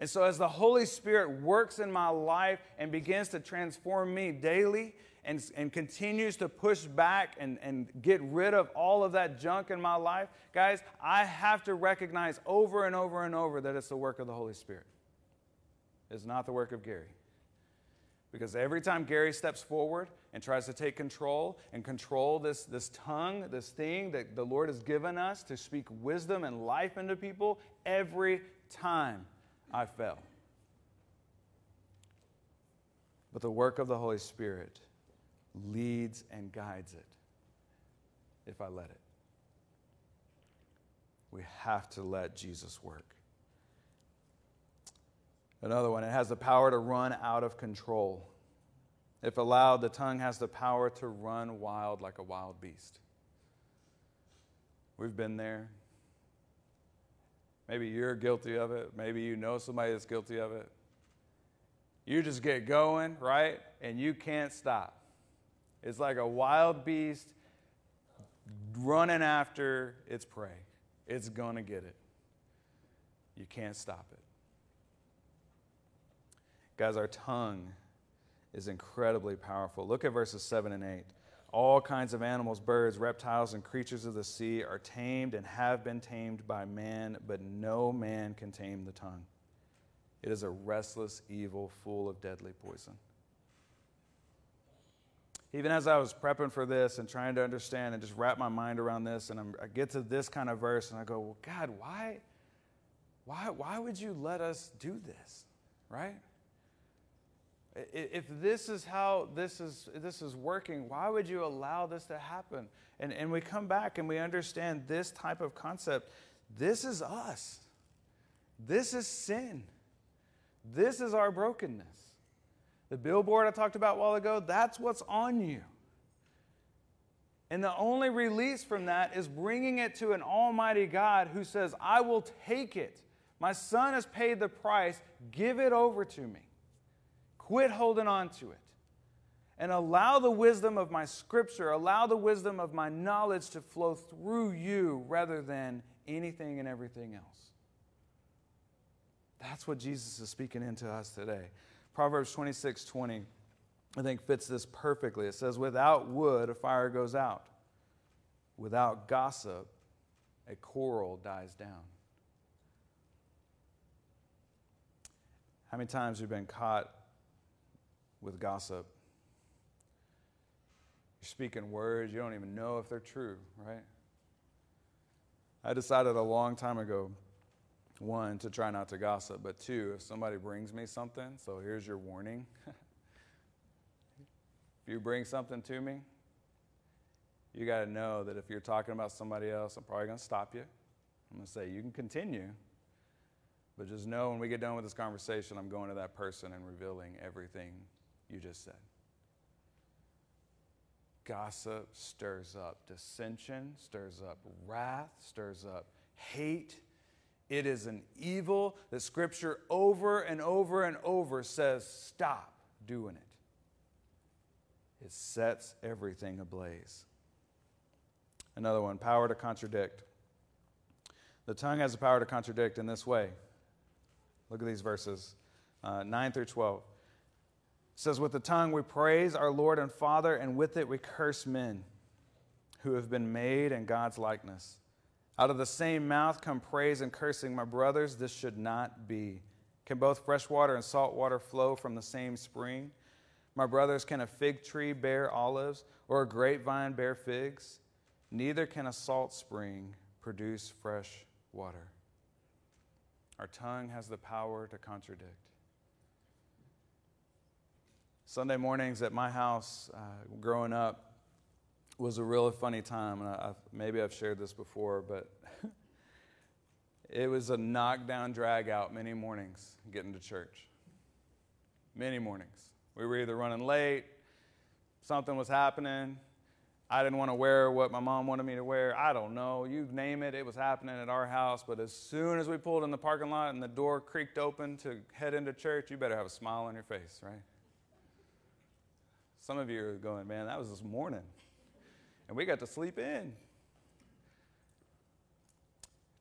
And so, as the Holy Spirit works in my life and begins to transform me daily and, and continues to push back and, and get rid of all of that junk in my life, guys, I have to recognize over and over and over that it's the work of the Holy Spirit. It's not the work of Gary. Because every time Gary steps forward and tries to take control and control this, this tongue, this thing that the Lord has given us to speak wisdom and life into people, every time I fell. But the work of the Holy Spirit leads and guides it if I let it. We have to let Jesus work. Another one, it has the power to run out of control. If allowed, the tongue has the power to run wild like a wild beast. We've been there. Maybe you're guilty of it. Maybe you know somebody that's guilty of it. You just get going, right? And you can't stop. It's like a wild beast running after its prey. It's going to get it. You can't stop it. Guys, our tongue is incredibly powerful. Look at verses 7 and 8. All kinds of animals, birds, reptiles, and creatures of the sea are tamed and have been tamed by man, but no man can tame the tongue. It is a restless evil full of deadly poison. Even as I was prepping for this and trying to understand and just wrap my mind around this, and I'm, i get to this kind of verse and I go, well, God, why, why, why would you let us do this? Right? If this is how this is, this is working, why would you allow this to happen? And, and we come back and we understand this type of concept. This is us. This is sin. This is our brokenness. The billboard I talked about a while ago, that's what's on you. And the only release from that is bringing it to an almighty God who says, I will take it. My son has paid the price. Give it over to me. Quit holding on to it. And allow the wisdom of my scripture, allow the wisdom of my knowledge to flow through you rather than anything and everything else. That's what Jesus is speaking into us today. Proverbs 26 20, I think, fits this perfectly. It says, Without wood, a fire goes out. Without gossip, a quarrel dies down. How many times have you been caught with gossip? You're speaking words, you don't even know if they're true, right? I decided a long time ago one, to try not to gossip, but two, if somebody brings me something, so here's your warning. if you bring something to me, you got to know that if you're talking about somebody else, I'm probably going to stop you. I'm going to say, you can continue, but just know when we get done with this conversation, I'm going to that person and revealing everything you just said. Gossip stirs up dissension, stirs up wrath, stirs up hate it is an evil that Scripture over and over and over says, stop doing it. It sets everything ablaze. Another one, power to contradict. The tongue has the power to contradict in this way. Look at these verses uh, 9 through 12. It says, With the tongue we praise our Lord and Father, and with it we curse men who have been made in God's likeness. Out of the same mouth come praise and cursing. My brothers, this should not be. Can both fresh water and salt water flow from the same spring? My brothers, can a fig tree bear olives or a grapevine bear figs? Neither can a salt spring produce fresh water. Our tongue has the power to contradict. Sunday mornings at my house, uh, growing up, was a really funny time. And I, maybe I've shared this before, but it was a knockdown, drag out many mornings getting to church. Many mornings. We were either running late, something was happening. I didn't want to wear what my mom wanted me to wear. I don't know. You name it, it was happening at our house. But as soon as we pulled in the parking lot and the door creaked open to head into church, you better have a smile on your face, right? Some of you are going, man, that was this morning and we got to sleep in.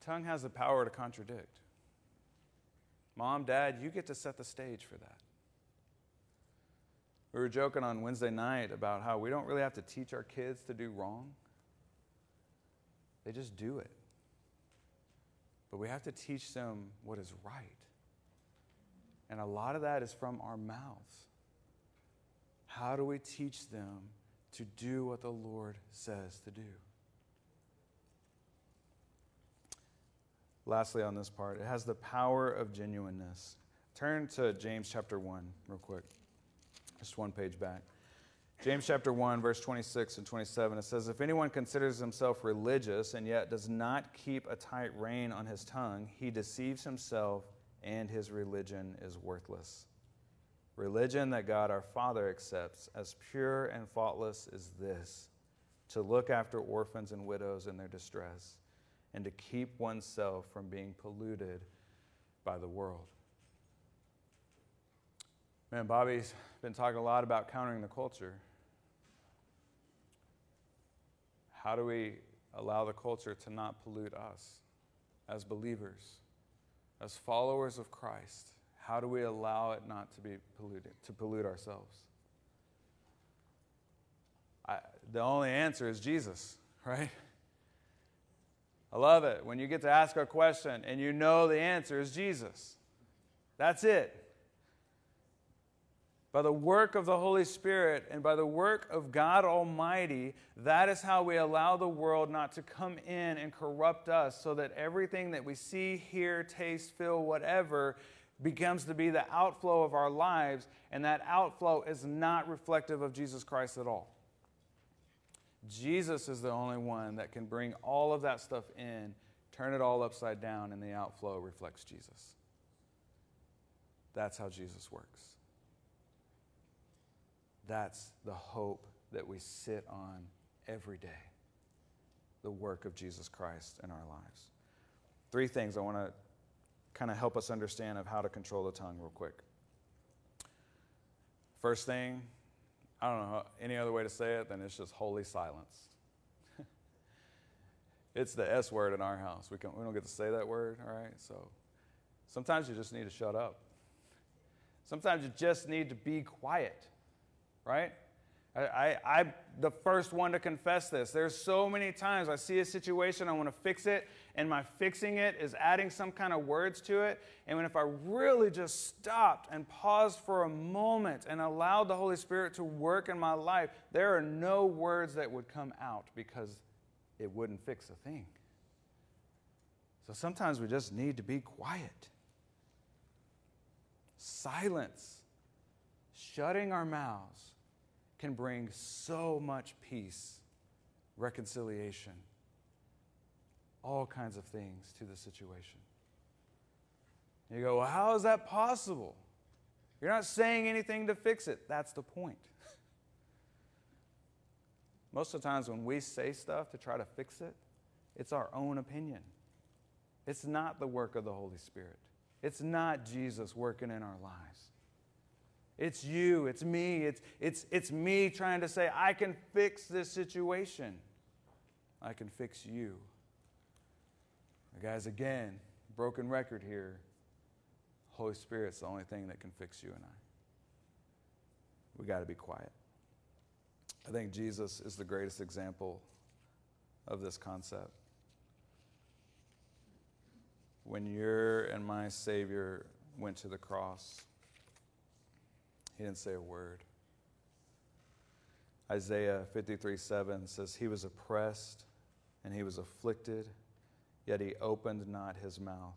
Tongue has the power to contradict. Mom, dad, you get to set the stage for that. We were joking on Wednesday night about how we don't really have to teach our kids to do wrong, they just do it. But we have to teach them what is right. And a lot of that is from our mouths. How do we teach them to do what the Lord says to do. Lastly, on this part, it has the power of genuineness. Turn to James chapter 1 real quick, just one page back. James chapter 1, verse 26 and 27, it says, If anyone considers himself religious and yet does not keep a tight rein on his tongue, he deceives himself and his religion is worthless. Religion that God our Father accepts as pure and faultless is this to look after orphans and widows in their distress, and to keep oneself from being polluted by the world. Man, Bobby's been talking a lot about countering the culture. How do we allow the culture to not pollute us as believers, as followers of Christ? How do we allow it not to be polluted, to pollute ourselves? I, the only answer is Jesus, right? I love it when you get to ask a question and you know the answer is Jesus. That's it. By the work of the Holy Spirit and by the work of God Almighty, that is how we allow the world not to come in and corrupt us so that everything that we see, hear, taste, feel, whatever becomes to be the outflow of our lives, and that outflow is not reflective of Jesus Christ at all. Jesus is the only one that can bring all of that stuff in, turn it all upside down, and the outflow reflects Jesus. That's how Jesus works. That's the hope that we sit on every day the work of Jesus Christ in our lives. Three things I want to kind of help us understand of how to control the tongue, real quick. First thing, I don't know any other way to say it than it's just holy silence. it's the S word in our house. We, can, we don't get to say that word, all right? So sometimes you just need to shut up. Sometimes you just need to be quiet, right? I, I, am the first one to confess this. There's so many times I see a situation, I want to fix it, and my fixing it is adding some kind of words to it. And if I really just stopped and paused for a moment and allowed the Holy Spirit to work in my life, there are no words that would come out because it wouldn't fix a thing. So sometimes we just need to be quiet. Silence, shutting our mouths can bring so much peace, reconciliation, all kinds of things to the situation. You go, well, how is that possible? You're not saying anything to fix it. That's the point. Most of the times when we say stuff to try to fix it, it's our own opinion. It's not the work of the Holy Spirit. It's not Jesus working in our lives. It's you, it's me, it's, it's, it's me trying to say, I can fix this situation. I can fix you. Guys, again, broken record here. Holy Spirit's the only thing that can fix you and I. We got to be quiet. I think Jesus is the greatest example of this concept. When your and my Savior went to the cross, he didn't say a word. Isaiah 53 7 says, He was oppressed and he was afflicted, yet he opened not his mouth.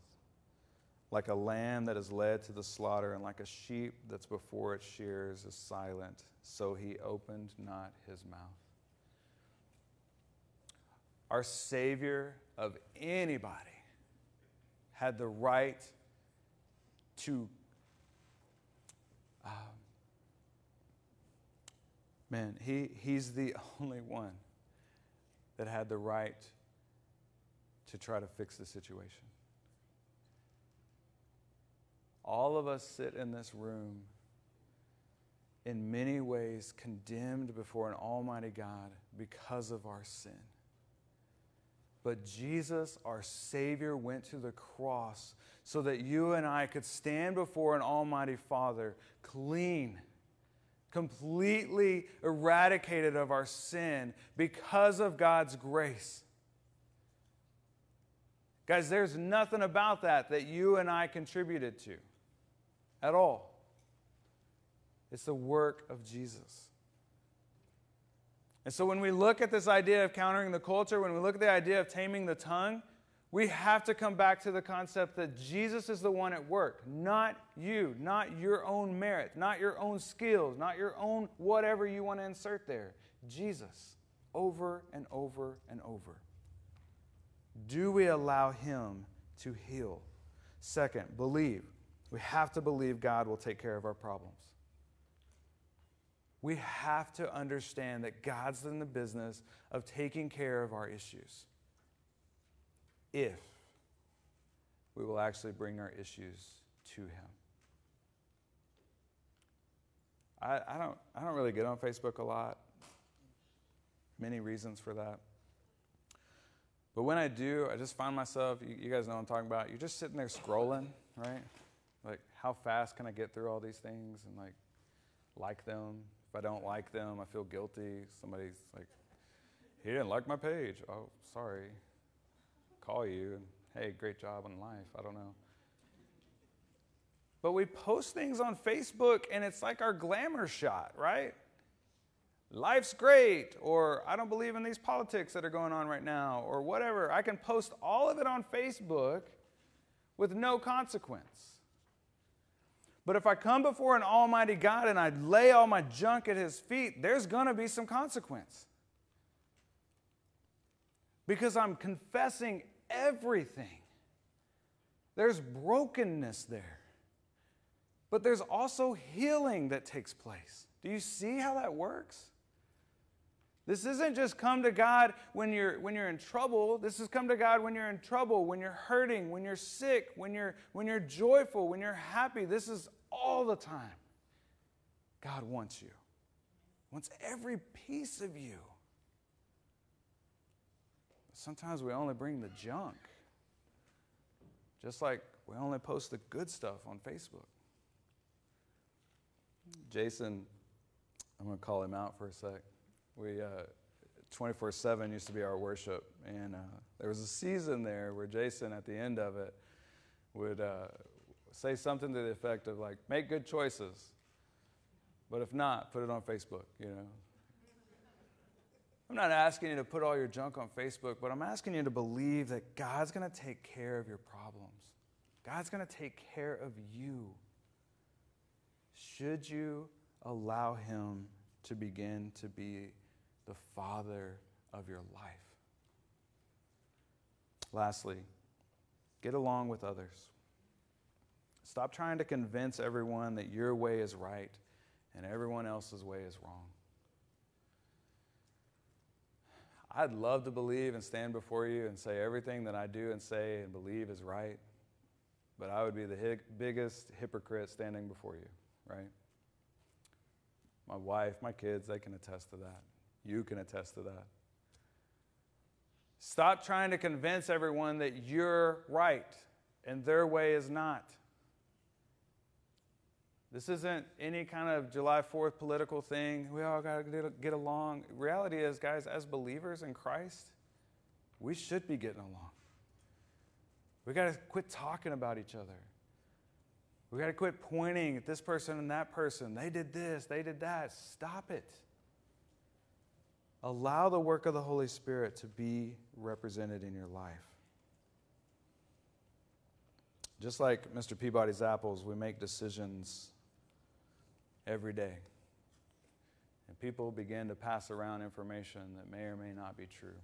Like a lamb that is led to the slaughter, and like a sheep that's before its shears is silent, so he opened not his mouth. Our Savior of anybody had the right to um, Man, he, he's the only one that had the right to try to fix the situation. All of us sit in this room in many ways condemned before an almighty God because of our sin. But Jesus, our Savior, went to the cross so that you and I could stand before an almighty Father clean completely eradicated of our sin because of God's grace. Guys, there's nothing about that that you and I contributed to at all. It's the work of Jesus. And so when we look at this idea of countering the culture, when we look at the idea of taming the tongue, we have to come back to the concept that Jesus is the one at work, not you, not your own merit, not your own skills, not your own whatever you want to insert there. Jesus, over and over and over. Do we allow Him to heal? Second, believe. We have to believe God will take care of our problems. We have to understand that God's in the business of taking care of our issues if we will actually bring our issues to Him. I, I, don't, I don't really get on Facebook a lot. Many reasons for that. But when I do, I just find myself, you, you guys know what I'm talking about, you're just sitting there scrolling, right? Like, how fast can I get through all these things and like like them? If I don't like them, I feel guilty. Somebody's like, he didn't like my page. Oh, sorry call you hey, great job in life. I don't know. But we post things on Facebook and it's like our glamour shot, right? Life's great, or I don't believe in these politics that are going on right now, or whatever. I can post all of it on Facebook with no consequence. But if I come before an almighty God and I lay all my junk at his feet, there's going to be some consequence. Because I'm confessing everything. There's brokenness there. but there's also healing that takes place. Do you see how that works? This isn't just come to God when you're, when you're in trouble. This is come to God when you're in trouble, when you're hurting, when you're sick, when you're, when you're joyful, when you're happy. This is all the time. God wants you, wants every piece of you. Sometimes we only bring the junk, just like we only post the good stuff on Facebook. Jason, I'm going to call him out for a sec. We, 24 uh, 7 used to be our worship. And uh, there was a season there where Jason, at the end of it, would uh, say something to the effect of, like, make good choices. But if not, put it on Facebook, you know. I'm not asking you to put all your junk on Facebook, but I'm asking you to believe that God's going to take care of your problems. God's going to take care of you. Should you allow Him to begin to be the Father of your life? Lastly, get along with others. Stop trying to convince everyone that your way is right and everyone else's way is wrong. I'd love to believe and stand before you and say everything that I do and say and believe is right, but I would be the biggest hypocrite standing before you, right? My wife, my kids, they can attest to that. You can attest to that. Stop trying to convince everyone that you're right and their way is not. This isn't any kind of July 4th political thing. We all got to get along. Reality is, guys, as believers in Christ, we should be getting along. We got to quit talking about each other. We got to quit pointing at this person and that person. They did this, they did that. Stop it. Allow the work of the Holy Spirit to be represented in your life. Just like Mr. Peabody's apples, we make decisions every day. And people begin to pass around information that may or may not be true.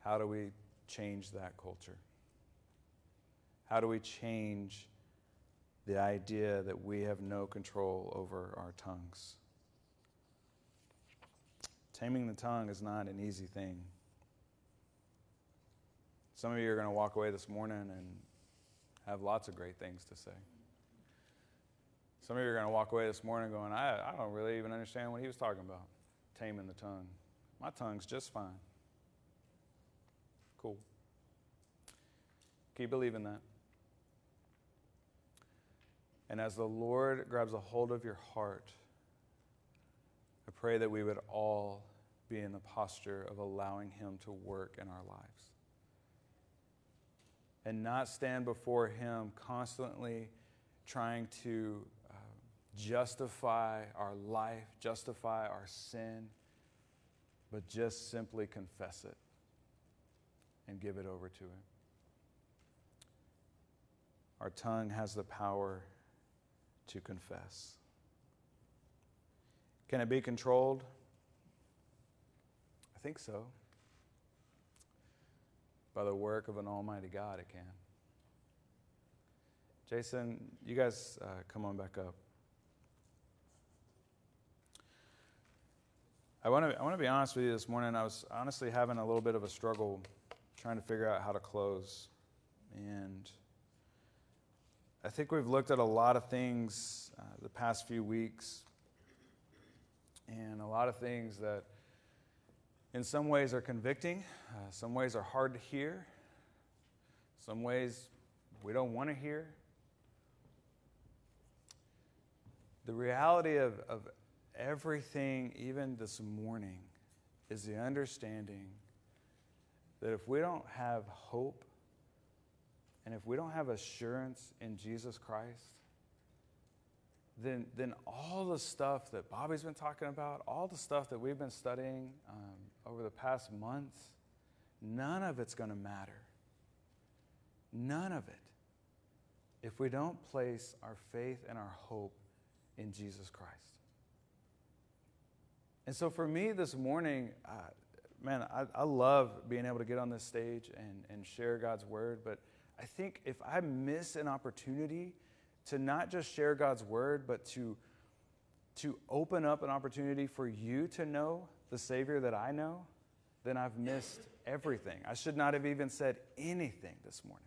How do we change that culture? How do we change the idea that we have no control over our tongues? Taming the tongue is not an easy thing. Some of you are going to walk away this morning and have lots of great things to say. Some of you are going to walk away this morning going, I, I don't really even understand what he was talking about, taming the tongue. My tongue's just fine. Cool. Keep believing that. And as the Lord grabs a hold of your heart, I pray that we would all be in the posture of allowing Him to work in our lives and not stand before Him constantly trying to uh, justify our life, justify our sin, but just simply confess it and give it over to Him. Our tongue has the power to confess. Can it be controlled? I think so. By the work of an Almighty God, it can. Jason, you guys uh, come on back up. I want to I want to be honest with you this morning. I was honestly having a little bit of a struggle trying to figure out how to close. And I think we've looked at a lot of things uh, the past few weeks, and a lot of things that in some ways are convicting, uh, some ways are hard to hear, some ways we don't want to hear. The reality of, of everything, even this morning, is the understanding that if we don't have hope and if we don't have assurance in Jesus Christ, then, then all the stuff that Bobby's been talking about, all the stuff that we've been studying um, over the past months, none of it's going to matter. None of it. If we don't place our faith and our hope in Jesus Christ. And so for me this morning, uh, man, I, I love being able to get on this stage and, and share God's word, but I think if I miss an opportunity to not just share God's word, but to, to open up an opportunity for you to know the Savior that I know, then I've missed everything. I should not have even said anything this morning.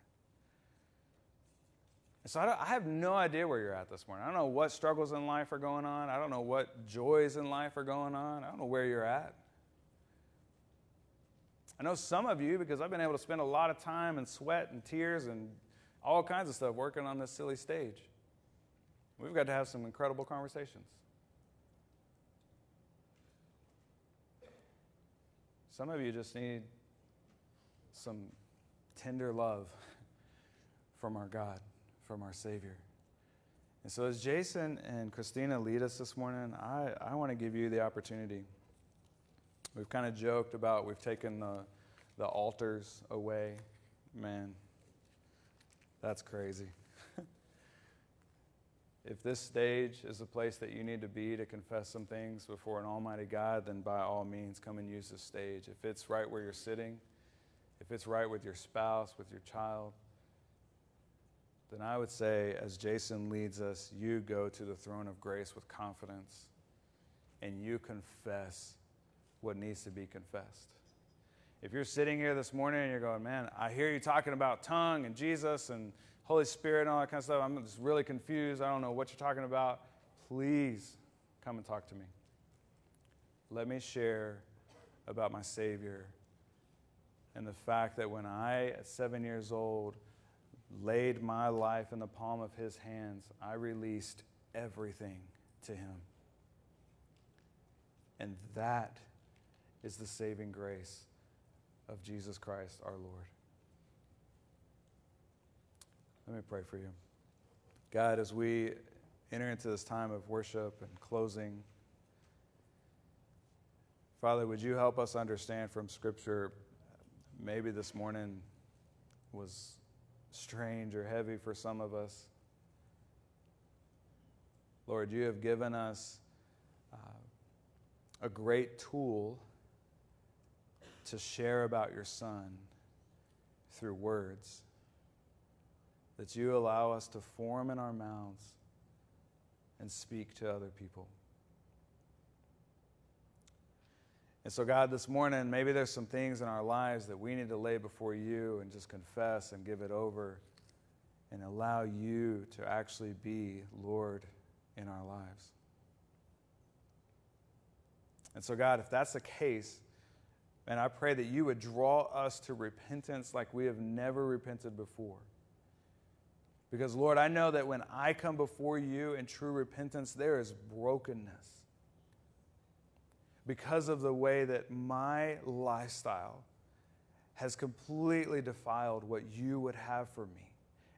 So I, I, have no idea where you're at this morning. I don't know what struggles in life are going on. I don't know what joys in life are going on. I don't know where you're at. I know some of you because I've been able to spend a lot of time and sweat and tears and all kinds of stuff working on this silly stage. We've got to have some incredible conversations. Some of you just need some tender love from our God, from our Savior. And so, as Jason and Christina lead us this morning, I, I want to give you the opportunity. We've kind of joked about we've taken the, the altars away. Man, that's crazy. if this stage is a place that you need to be to confess some things before an almighty God, then by all means come and use this stage. If it's right where you're sitting, if it's right with your spouse, with your child, then I would say, as Jason leads us, you go to the throne of grace with confidence and you confess what needs to be confessed. If you're sitting here this morning and you're going, man, I hear you talking about tongue and Jesus and Holy Spirit and all that kind of stuff, I'm just really confused. I don't know what you're talking about. Please come and talk to me. Let me share about my Savior and the fact that when I, at seven years old, laid my life in the palm of His hands, I released everything to Him. And that is the saving grace of Jesus Christ our Lord. Let me pray for you. God, as we enter into this time of worship and closing, Father, would you help us understand from Scripture? Maybe this morning was strange or heavy for some of us. Lord, you have given us uh, a great tool to share about your Son through words that you allow us to form in our mouths and speak to other people. And so, God, this morning, maybe there's some things in our lives that we need to lay before you and just confess and give it over and allow you to actually be Lord in our lives. And so, God, if that's the case, and I pray that you would draw us to repentance like we have never repented before. Because, Lord, I know that when I come before you in true repentance, there is brokenness. Because of the way that my lifestyle has completely defiled what you would have for me.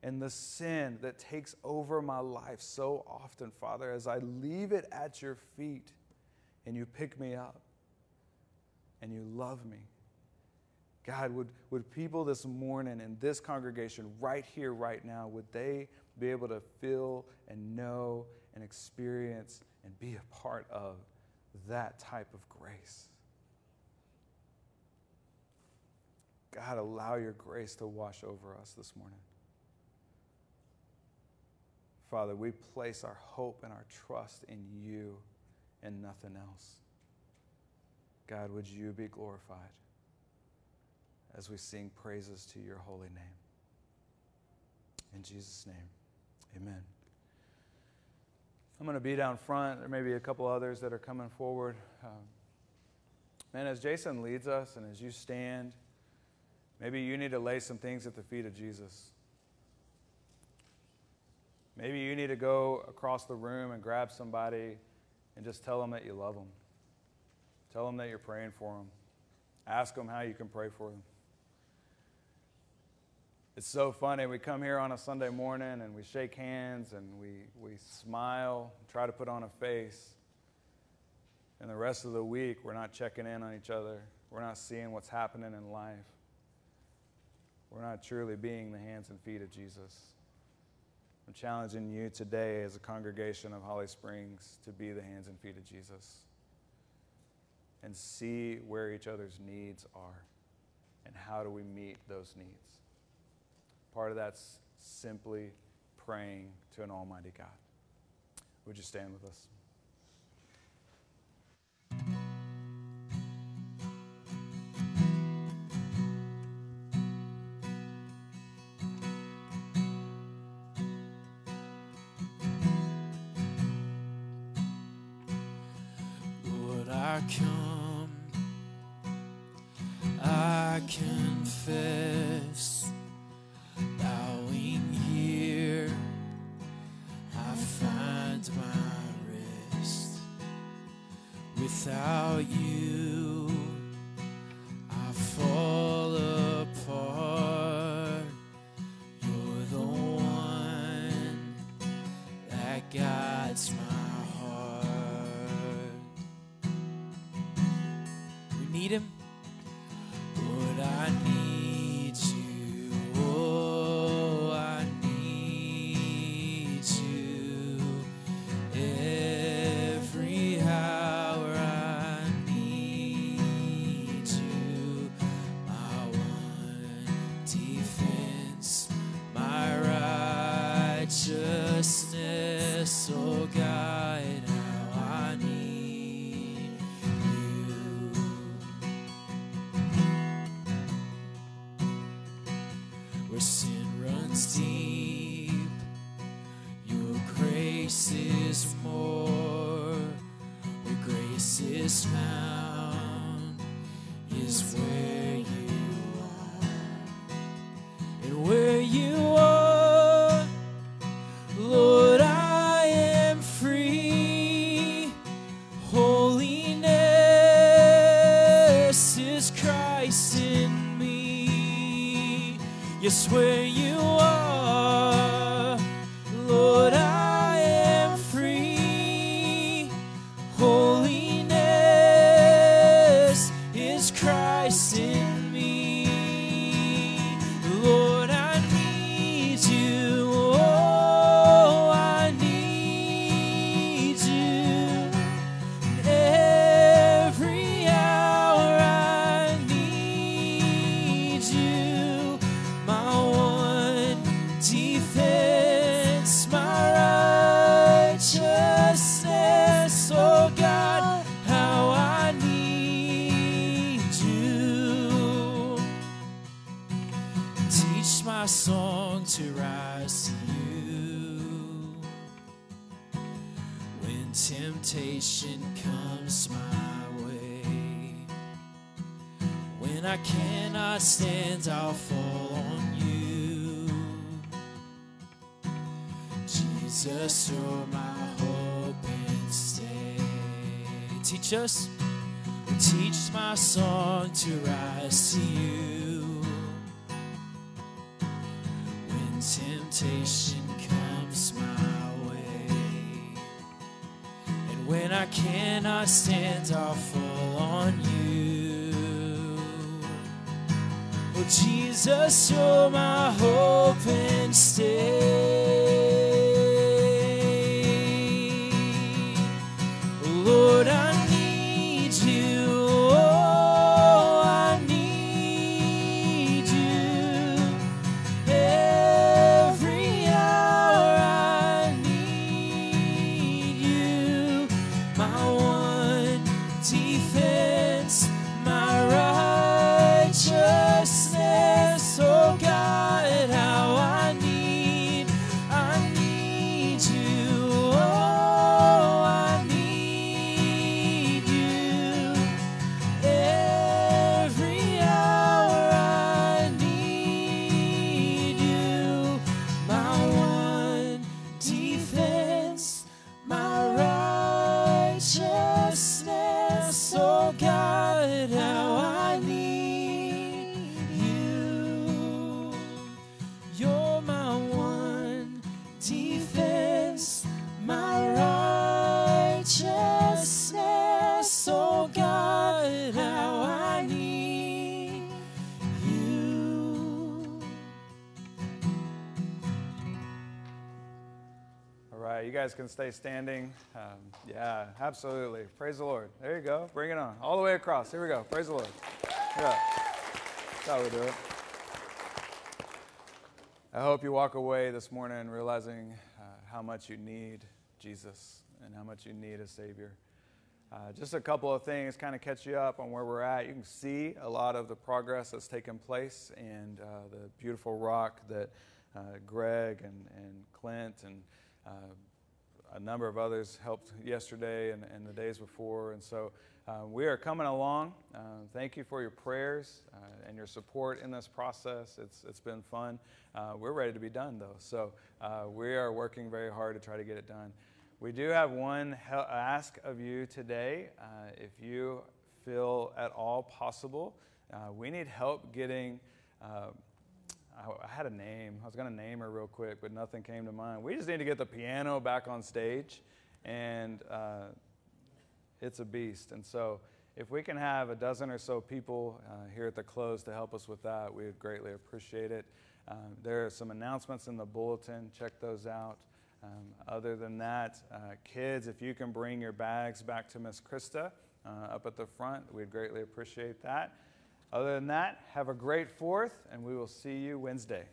And the sin that takes over my life so often, Father, as I leave it at your feet and you pick me up and you love me. God, would, would people this morning in this congregation, right here, right now, would they be able to feel and know and experience and be a part of that type of grace? God, allow your grace to wash over us this morning. Father, we place our hope and our trust in you and nothing else. God, would you be glorified? as we sing praises to your holy name. In Jesus' name, amen. I'm going to be down front. There may be a couple others that are coming forward. Um, man, as Jason leads us and as you stand, maybe you need to lay some things at the feet of Jesus. Maybe you need to go across the room and grab somebody and just tell them that you love them. Tell them that you're praying for them. Ask them how you can pray for them. It's so funny. We come here on a Sunday morning and we shake hands and we, we smile, try to put on a face. And the rest of the week, we're not checking in on each other. We're not seeing what's happening in life. We're not truly being the hands and feet of Jesus. I'm challenging you today as a congregation of Holly Springs to be the hands and feet of Jesus and see where each other's needs are and how do we meet those needs. Part of that's simply praying to an Almighty God. Would you stand with us? come. my heart. We need him. I cannot stand, I'll fall on you. Jesus, you're my hope and stay. Teach us, teach my song to rise to you. Senhor. can stay standing. Um, yeah, absolutely. Praise the Lord. There you go. Bring it on. All the way across. Here we go. Praise the Lord. Yeah. That's how we do it. I hope you walk away this morning realizing uh, how much you need Jesus and how much you need a Savior. Uh, just a couple of things kind of catch you up on where we're at. You can see a lot of the progress that's taken place and uh, the beautiful rock that uh, Greg and, and Clint and uh, a number of others helped yesterday and, and the days before. And so uh, we are coming along. Uh, thank you for your prayers uh, and your support in this process. It's, it's been fun. Uh, we're ready to be done, though. So uh, we are working very hard to try to get it done. We do have one hel- ask of you today. If you feel at all possible, we need help getting. I had a name. I was going to name her real quick, but nothing came to mind. We just need to get the piano back on stage, and uh, it's a beast. And so, if we can have a dozen or so people uh, here at the close to help us with that, we would greatly appreciate it. Um, there are some announcements in the bulletin. Check those out. Um, other than that, uh, kids, if you can bring your bags back to Miss Krista uh, up at the front, we'd greatly appreciate that. Other than that, have a great fourth, and we will see you Wednesday.